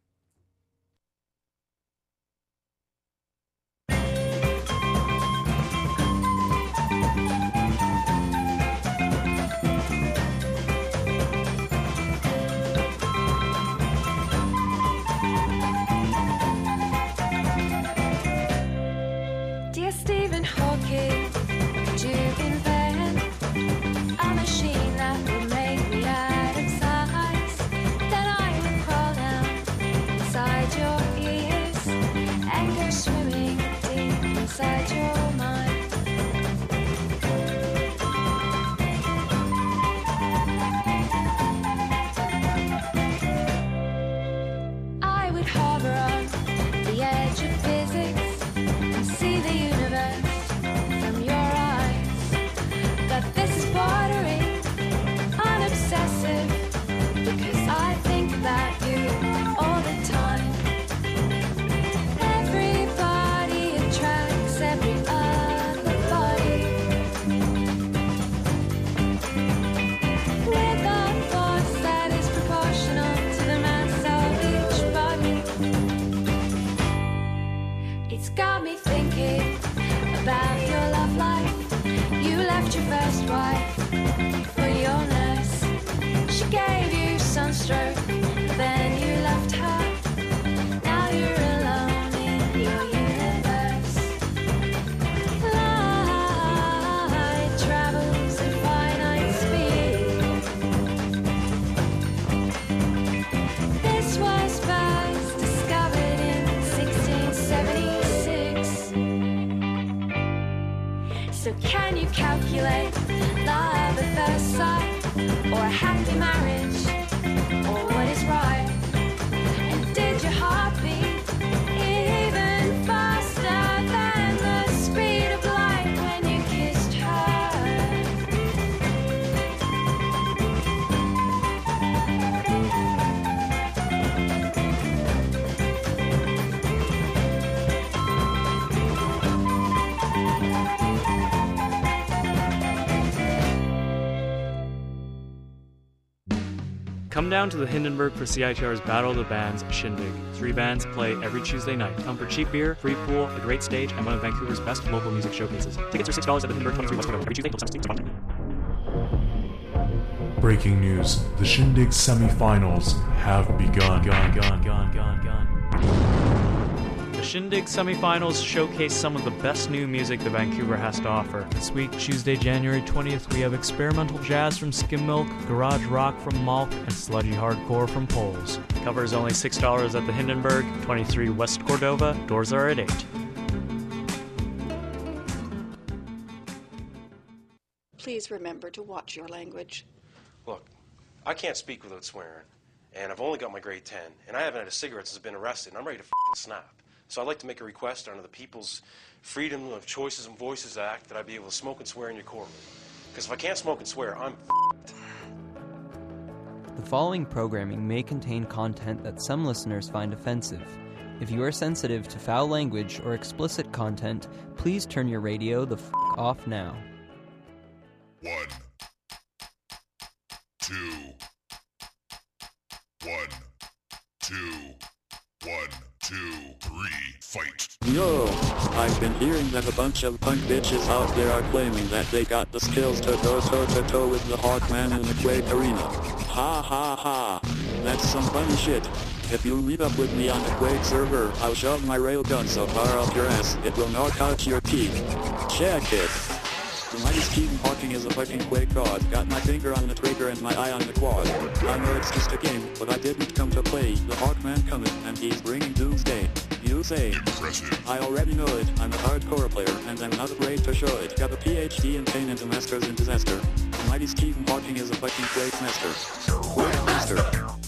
Your down to the Hindenburg for CITR's Battle of the Bands Shindig. Three bands play every Tuesday night. Come for cheap beer, free pool, a great stage, and one of Vancouver's best local music showcases. Tickets are $6 at the Hindenburg 23 West every Tuesday until 17 Breaking news: The Shindig semifinals have begun. Gone, gone, gone, gone, gone. The Shindig semifinals showcase some of the best new music that Vancouver has to offer. This week, Tuesday, January 20th, we have experimental jazz from Skim Milk, garage rock from Malk, and sludgy hardcore from Poles. Cover is only $6 at the Hindenburg, 23 West Cordova. Doors are at 8. Please remember to watch your language. Look, I can't speak without swearing, and I've only got my grade 10, and I haven't had a cigarette since I've been arrested, and I'm ready to fing snap. So I'd like to make a request under the People's Freedom of Choices and Voices Act that I be able to smoke and swear in your courtroom. Because if I can't smoke and swear, I'm The following programming may contain content that some listeners find offensive. If you are sensitive to foul language or explicit content, please turn your radio the f off now. One, two, one, two, one, two, three, fight. Yo, I've been hearing that a bunch of punk bitches out there are claiming that they got the skills to go toe to toe with the Hawkman in the Quake Arena. Ha ha ha. That's some funny shit. If you meet up with me on the Quake server, I'll shove my railgun so far up your ass it will knock out your teeth. Check it. Mighty Stephen Hawking is a fucking Quake god. Got my finger on the trigger and my eye on the quad. I know it's just a game, but I didn't come to play. The Hawkman coming, and he's bringing doomsday. You say. Impressive. I already know it. I'm a hardcore player, and I'm not afraid to show it. Got a PhD in pain and a master's in disaster. The mighty Stephen Hawking is a fucking Quake master. Quake master.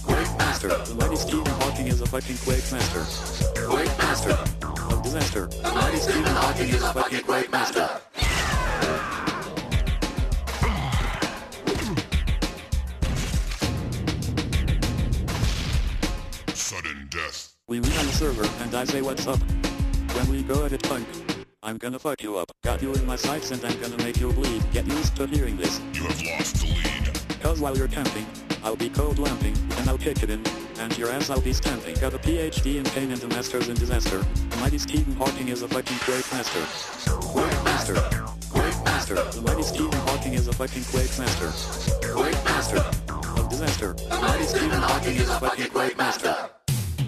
Quake master. The mighty Stephen Hawking is a fucking Quake master. Quake master. Of disaster. The mighty Stephen Hawking is a fucking Quake master. We meet on the server, and I say what's up. When we go at it punk, I'm gonna fuck you up. Got you in my sights and I'm gonna make you bleed. Get used to hearing this. You have lost the lead. Cause while you're camping, I'll be cold lamping, and I'll kick it in, and your ass I'll be stamping. Got a PhD in pain and a master's in disaster. The mighty Stephen Hawking is a fucking Quake master. Quake master. Quake master. The mighty Stephen Hawking is a fucking Quake master. Quake master. Of disaster. The mighty Stephen Hawking is a fucking Quake master.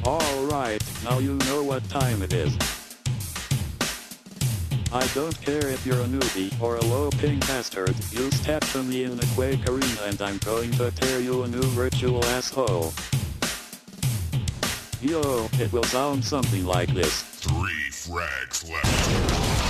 Alright, now you know what time it is. I don't care if you're a newbie or a low-ping bastard, you step to me in the Quake Arena and I'm going to tear you a new virtual asshole. Yo, it will sound something like this. Three frags left.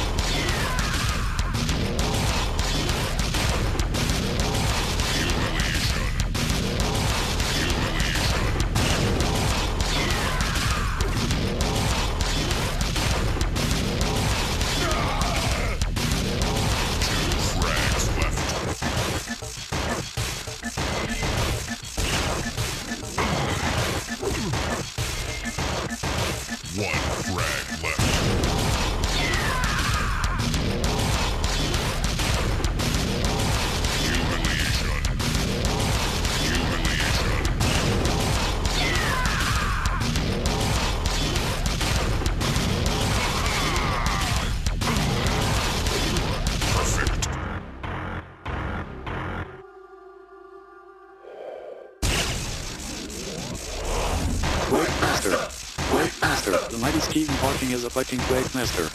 Fucking Quake Master.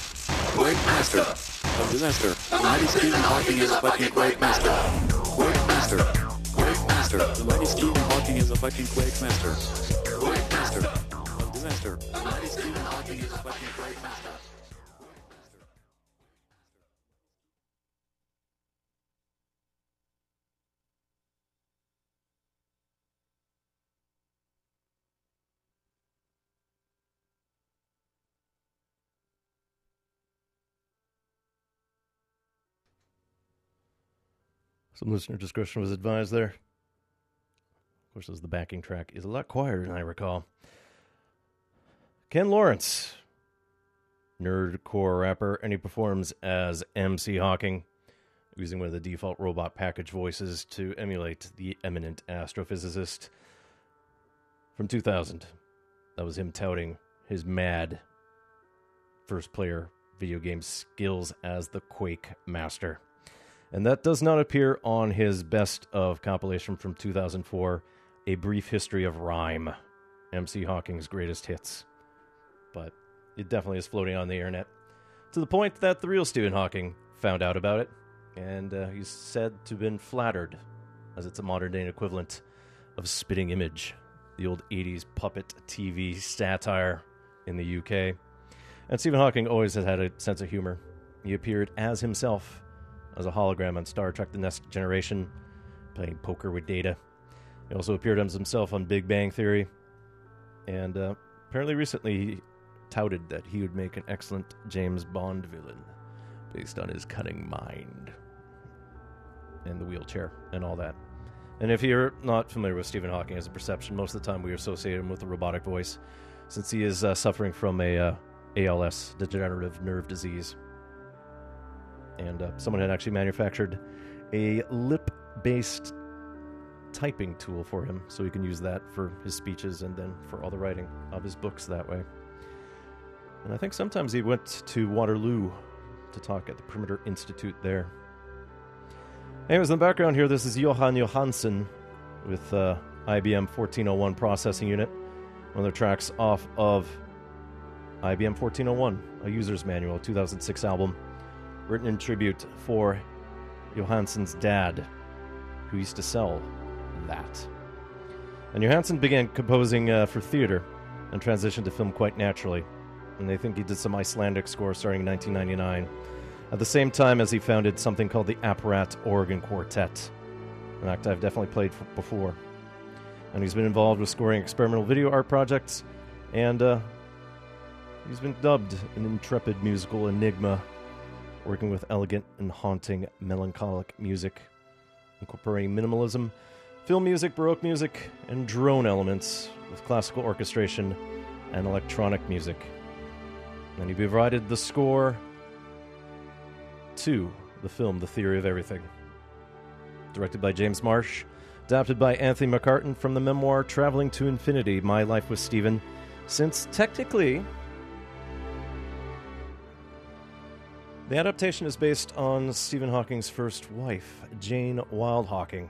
Quake Master. Of disaster. The mighty Stephen Hawking is a fucking Quake Master. Quake Master. Quake Master. The mighty Stephen Hawking is a fucking Quake Master. Quake Master. Of disaster. The mighty Stephen Hawking is a fucking Quake Master. Some listener discretion was advised there. Of course, as the backing track is a lot quieter than I recall. Ken Lawrence, nerdcore rapper, and he performs as MC Hawking, using one of the default robot package voices to emulate the eminent astrophysicist. from 2000. That was him touting his mad first player video game skills as the Quake Master. And that does not appear on his best of compilation from 2004, A Brief History of Rhyme, MC Hawking's greatest hits. But it definitely is floating on the internet to the point that the real Stephen Hawking found out about it, and uh, he's said to have been flattered, as it's a modern day equivalent of Spitting Image, the old 80s puppet TV satire in the UK. And Stephen Hawking always has had a sense of humor. He appeared as himself as a hologram on Star Trek The Next Generation, playing poker with Data. He also appeared as himself on Big Bang Theory. And uh, apparently, recently, he touted that he would make an excellent James Bond villain based on his cunning mind and the wheelchair and all that. And if you're not familiar with Stephen Hawking as a perception, most of the time we associate him with a robotic voice, since he is uh, suffering from a uh, ALS, degenerative nerve disease. And uh, someone had actually manufactured a lip-based typing tool for him, so he can use that for his speeches and then for all the writing of his books that way. And I think sometimes he went to Waterloo to talk at the Perimeter Institute there. Anyways, in the background here, this is Jóhann Jóhannsson with uh, IBM 1401 processing unit. One of the tracks off of IBM 1401, a user's manual, 2006 album, written in tribute for Jóhannsson's dad, who used to sell that. And Jóhannsson began composing uh, for theater and transitioned to film quite naturally. And they think he did some Icelandic score starting in 1999 at the same time as he founded something called the Apparat Organ Quartet. An act I've definitely played before. And he's been involved with scoring experimental video art projects, and uh, he's been dubbed an intrepid musical enigma, working with elegant and haunting melancholic music, incorporating minimalism, film music, baroque music, and drone elements with classical orchestration and electronic music. And he provided the score to the film The Theory of Everything. Directed by James Marsh, adapted by Anthony McCarten from the memoir Traveling to Infinity My Life with Stephen, since technically the adaptation is based on Stephen Hawking's first wife, Jane Wilde Hawking,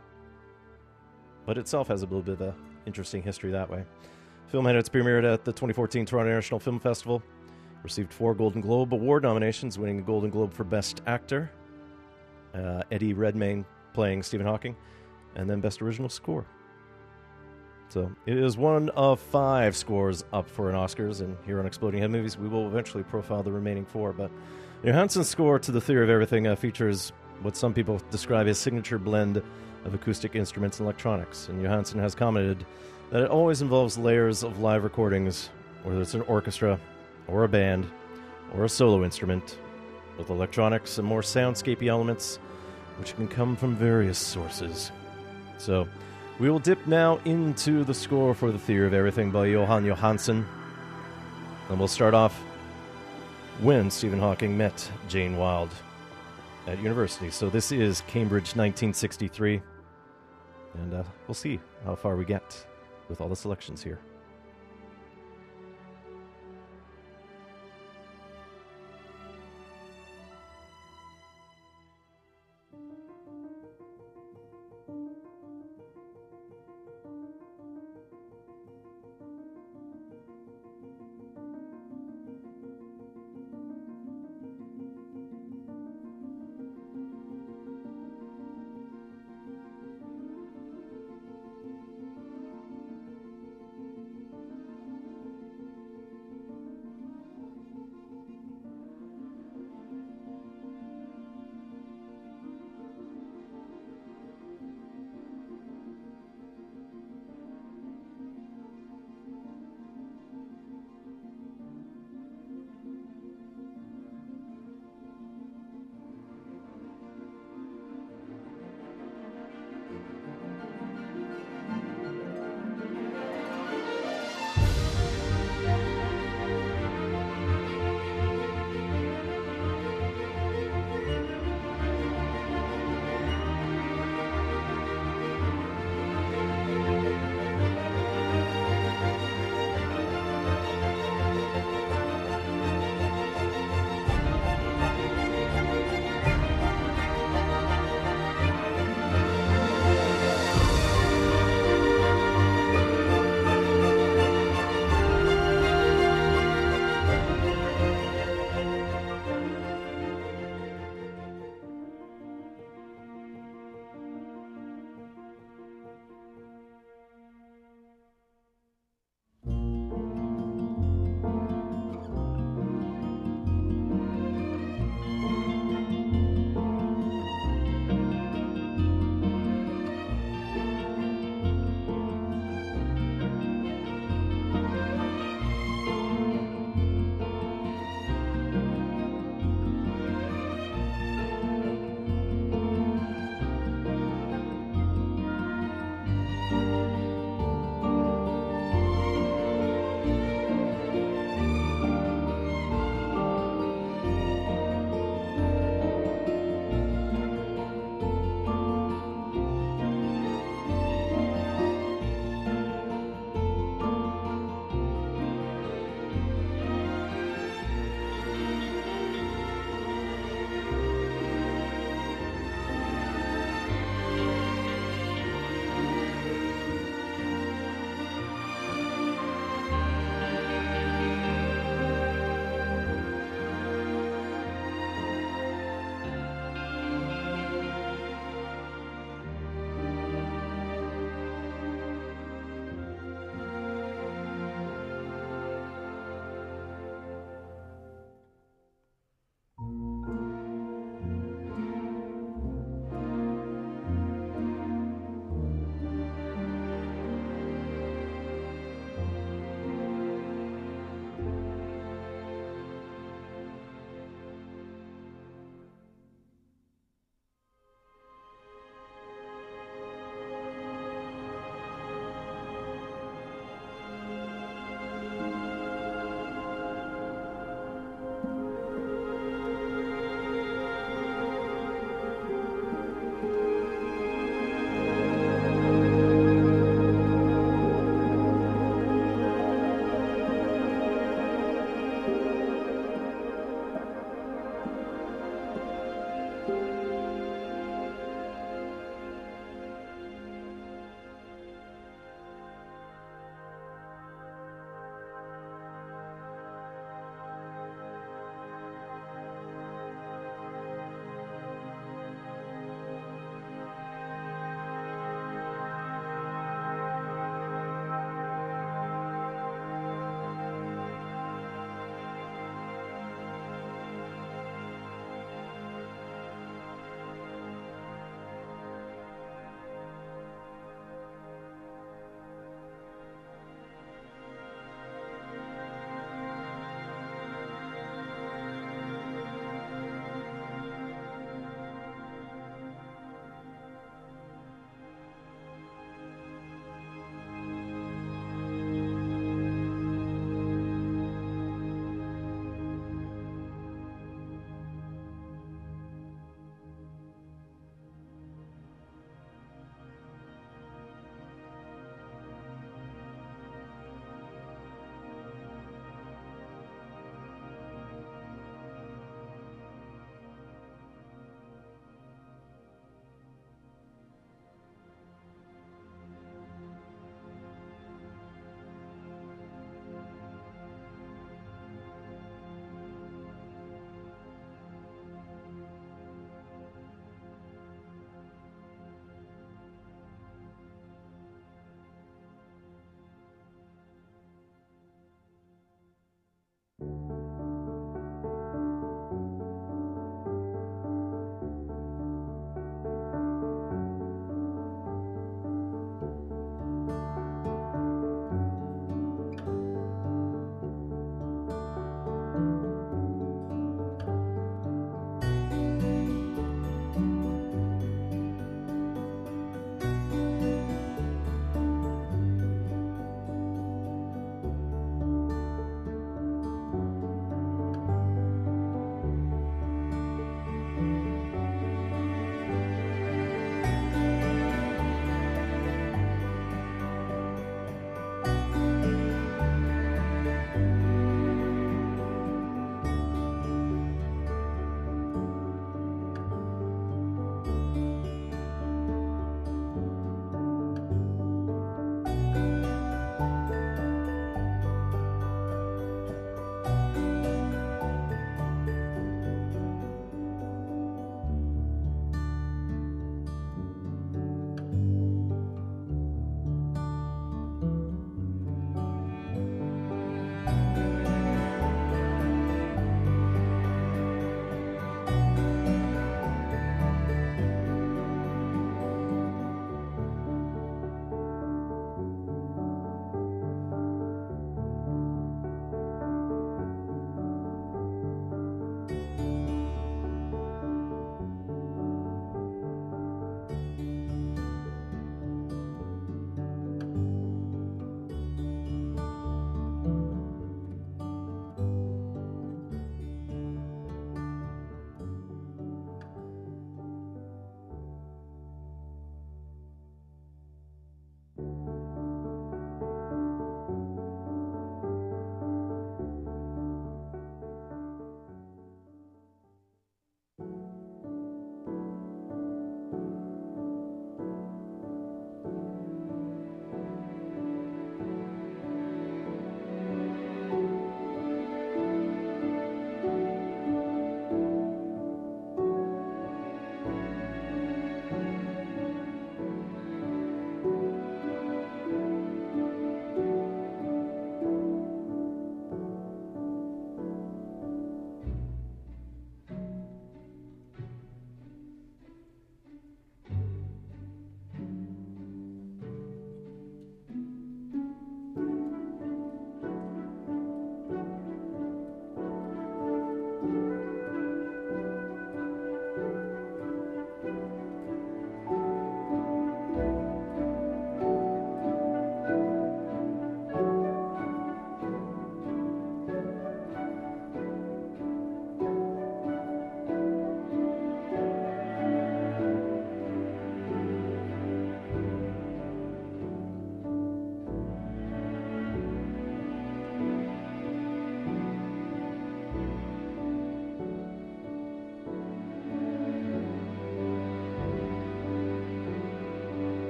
but itself has a little bit of an interesting history that way. Film had its premiere at the 2014 Toronto International Film Festival. Received four Golden Globe Award nominations, winning a Golden Globe for Best Actor, uh, Eddie Redmayne playing Stephen Hawking, and then Best Original Score. So it is one of five scores up for an Oscars, and here on Exploding Head Movies, we will eventually profile the remaining four. But Jóhannsson's score to The Theory of Everything uh, features what some people describe as signature blend of acoustic instruments and electronics, and Jóhannsson has commented that it always involves layers of live recordings, whether it's an orchestra or a band, or a solo instrument, with electronics and more soundscapey elements, which can come from various sources. So, we will dip now into the score for The Theory of Everything by Jóhann Jóhannsson. And we'll start off when Stephen Hawking met Jane Wilde at university. So, this is Cambridge 1963. And uh, we'll see how far we get with all the selections here.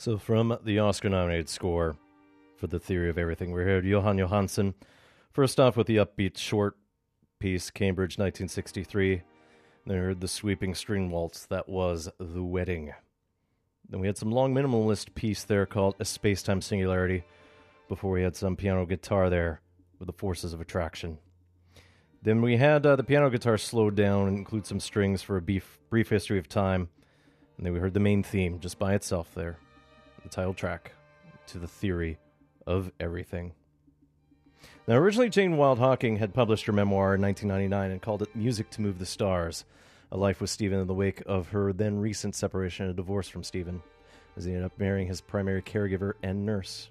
So, from the Oscar nominated score for The Theory of Everything, we heard Jóhann Jóhannsson. First off, with the upbeat short piece, Cambridge 1963. Then we heard the sweeping string waltz that was The Wedding. Then we had some long minimalist piece there called A Space Time Singularity before we had some piano guitar there with the forces of attraction. Then we had uh, the piano guitar slowed down and include some strings for a brief, brief history of time. And then we heard the main theme just by itself there, the title track to the theory of everything. Now, originally, Jane Wilde Hawking had published her memoir in 1999 and called it Music to Move the Stars A Life with Stephen in the wake of her then recent separation and divorce from Stephen, as he ended up marrying his primary caregiver and nurse.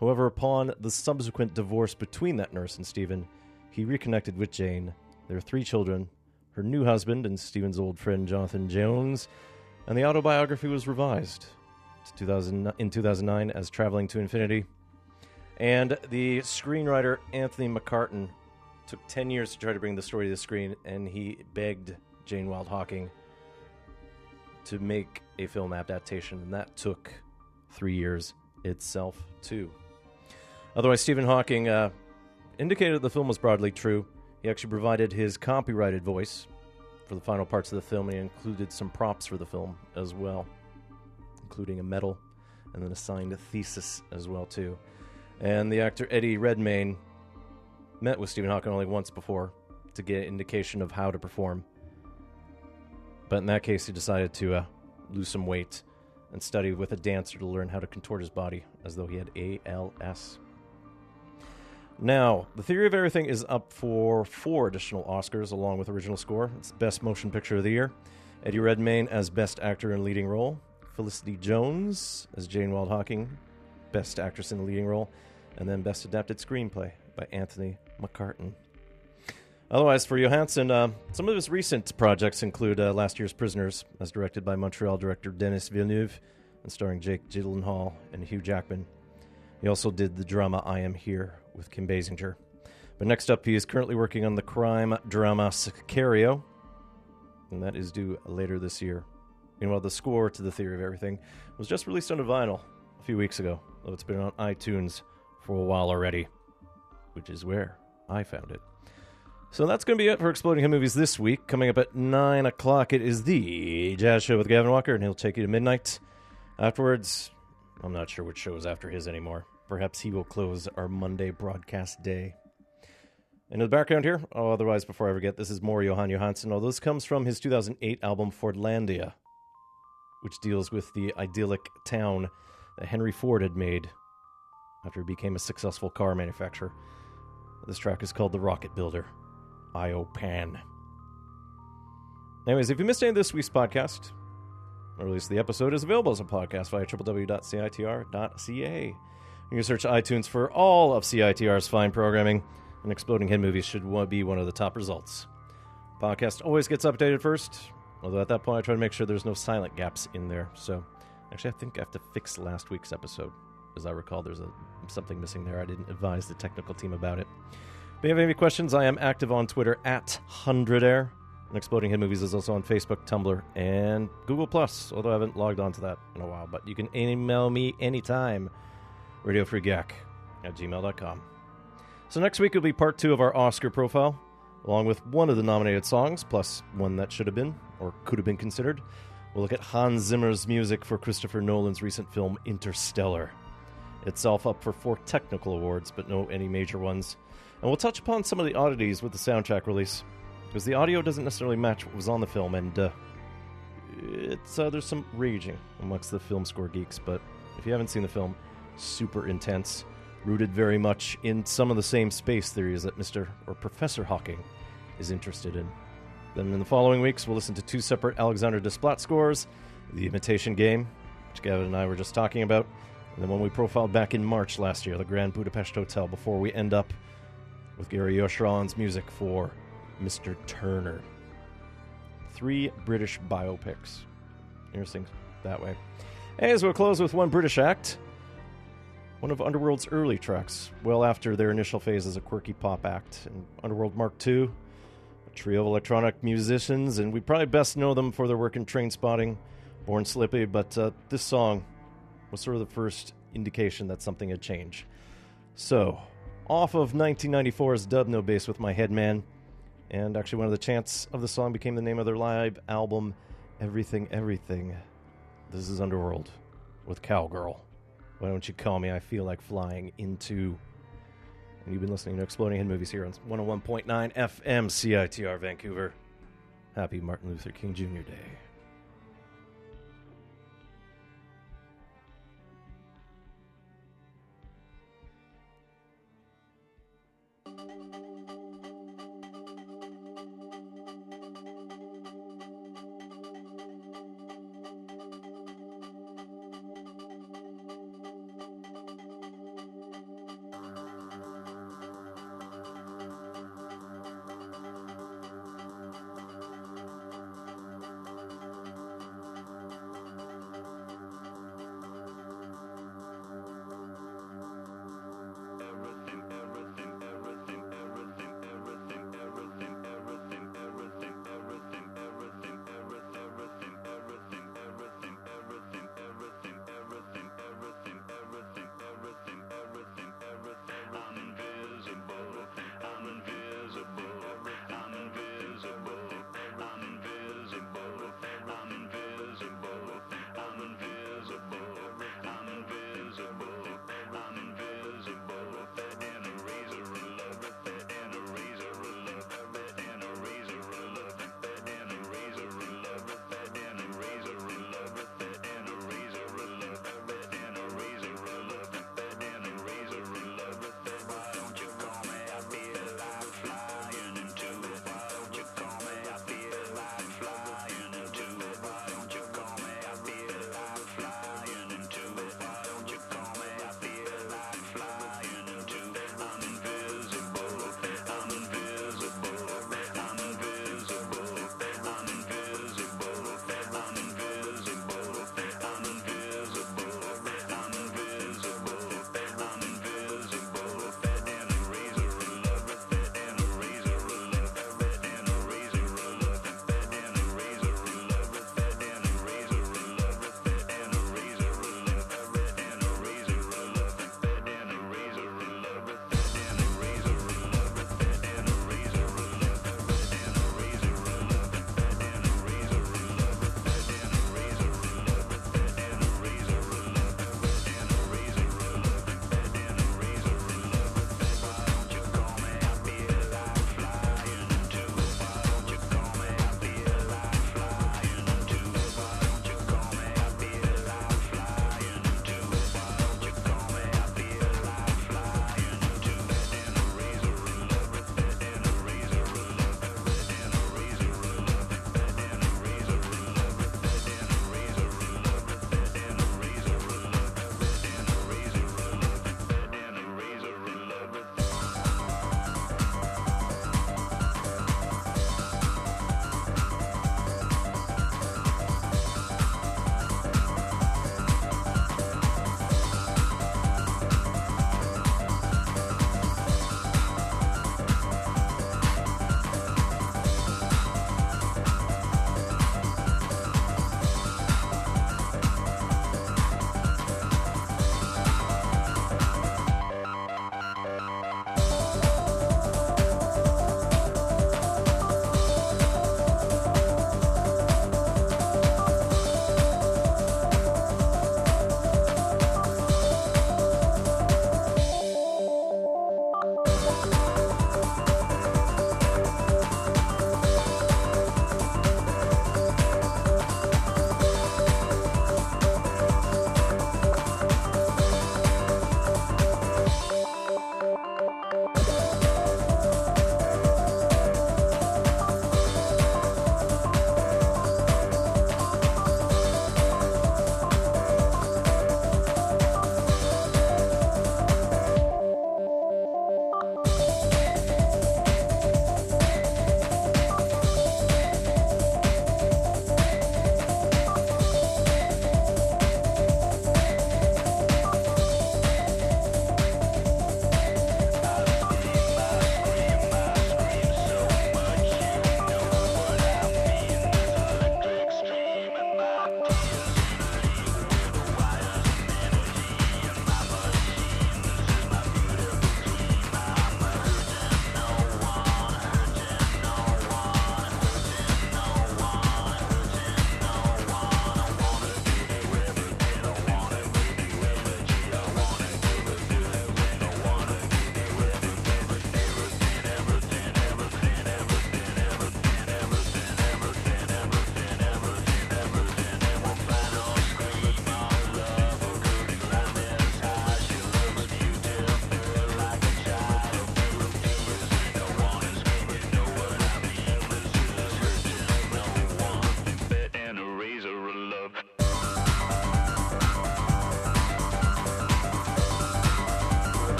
However, upon the subsequent divorce between that nurse and Stephen, he reconnected with Jane, their three children, her new husband, and Stephen's old friend Jonathan Jones, and the autobiography was revised to 2000, in 2009 as Traveling to Infinity. And the screenwriter Anthony McCarten took 10 years to try to bring the story to the screen, and he begged Jane Wilde Hawking to make a film adaptation, and that took three years itself, too. Otherwise, Stephen Hawking uh, indicated the film was broadly true. He actually provided his copyrighted voice for the final parts of the film, and he included some props for the film as well, including a medal and then assigned a thesis as well, too. And the actor Eddie Redmayne met with Stephen Hawking only once before to get an indication of how to perform. But in that case, he decided to uh, lose some weight and study with a dancer to learn how to contort his body as though he had ALS. Now, The Theory of Everything is up for four additional Oscars along with original score. It's Best Motion Picture of the Year. Eddie Redmayne as Best Actor in Leading Role. Felicity Jones as Jane Wilde Hawking, Best Actress in the Leading Role. And then Best Adapted Screenplay by Anthony McCarten. Otherwise, for Jóhannsson, uh, some of his recent projects include uh, last year's Prisoners, as directed by Montreal director Denis Villeneuve and starring Jake Gyllenhaal and Hugh Jackman. He also did the drama I Am Here with Kim Basinger. But next up, he is currently working on the crime drama Sicario, and that is due later this year. Meanwhile, the score to The Theory of Everything was just released on a vinyl a few weeks ago, though it's been on iTunes for a while already, which is where I found it. So that's going to be it for Exploding Head Movies this week. Coming up at 9 o'clock, it is the Jazz Show with Gavin Walker, and he'll take you to midnight. Afterwards, I'm not sure which show is after his anymore. Perhaps he will close our Monday broadcast day. In the background here, oh, otherwise, before I forget, this is more Jóhann Jóhannsson. Although this comes from his 2008 album Fordlandia, which deals with the idyllic town that Henry Ford had made after he became a successful car manufacturer. This track is called The Rocket Builder. IO Pan. Anyways, if you missed any of this week's podcast, or at least the episode is available as a podcast via www.citr.ca. You can search iTunes for all of CITR's fine programming, and Exploding Head Movies should be one of the top results. Podcast always gets updated first, although at that point I try to make sure there's no silent gaps in there. So, actually, I think I have to fix last week's episode. As I recall, there's a, something missing there. I didn't advise the technical team about it. If you have any questions, I am active on Twitter at 100air. And Exploding Head Movies is also on Facebook, Tumblr, and Google Plus. Although I haven't logged on to that in a while, but you can email me anytime. RadioFreeGak at gmail.com. So next week will be part two of our Oscar profile, along with one of the nominated songs, plus one that should have been or could have been considered. We'll look at Hans Zimmer's music for Christopher Nolan's recent film Interstellar. Itself up for four technical awards, but no any major ones. And we'll touch upon some of the oddities with the soundtrack release, because the audio doesn't necessarily match what was on the film, and uh, it's uh, there's some raging amongst the film score geeks. But if you haven't seen the film, super intense, rooted very much in some of the same space theories that Mr. or Professor Hawking is interested in. Then in the following weeks, we'll listen to two separate Alexandre Desplat scores The Imitation Game, which Gavin and I were just talking about, and then one we profiled back in March last year, The Grand Budapest Hotel, before we end up with Gary Yershon's music for Mr. Turner. Three British biopics. Interesting that way. As we'll close with one British act, one of Underworld's early tracks, well after their initial phase as a quirky pop act. And Underworld Mark II, trio of electronic musicians, and we probably best know them for their work in Trainspotting, Born Slippy, but uh, this song was sort of the first indication that something had changed. So, off of 1994's Dubnobasswithmyheadman, and actually one of the chants of the song became the name of their live album, Everything Everything. This is Underworld with Cowgirl. Why don't you call me? I feel like flying into. And you've been listening to Exploding Head Movies here on 101.9 FM CITR Vancouver. Happy Martin Luther King Jr. Day.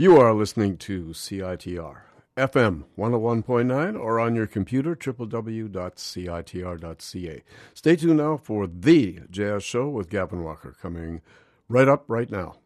You are listening to CITR, FM 101.9, or on your computer, www.citr.ca. Stay tuned now for The Jazz Show with Gavin Walker, coming right up right now.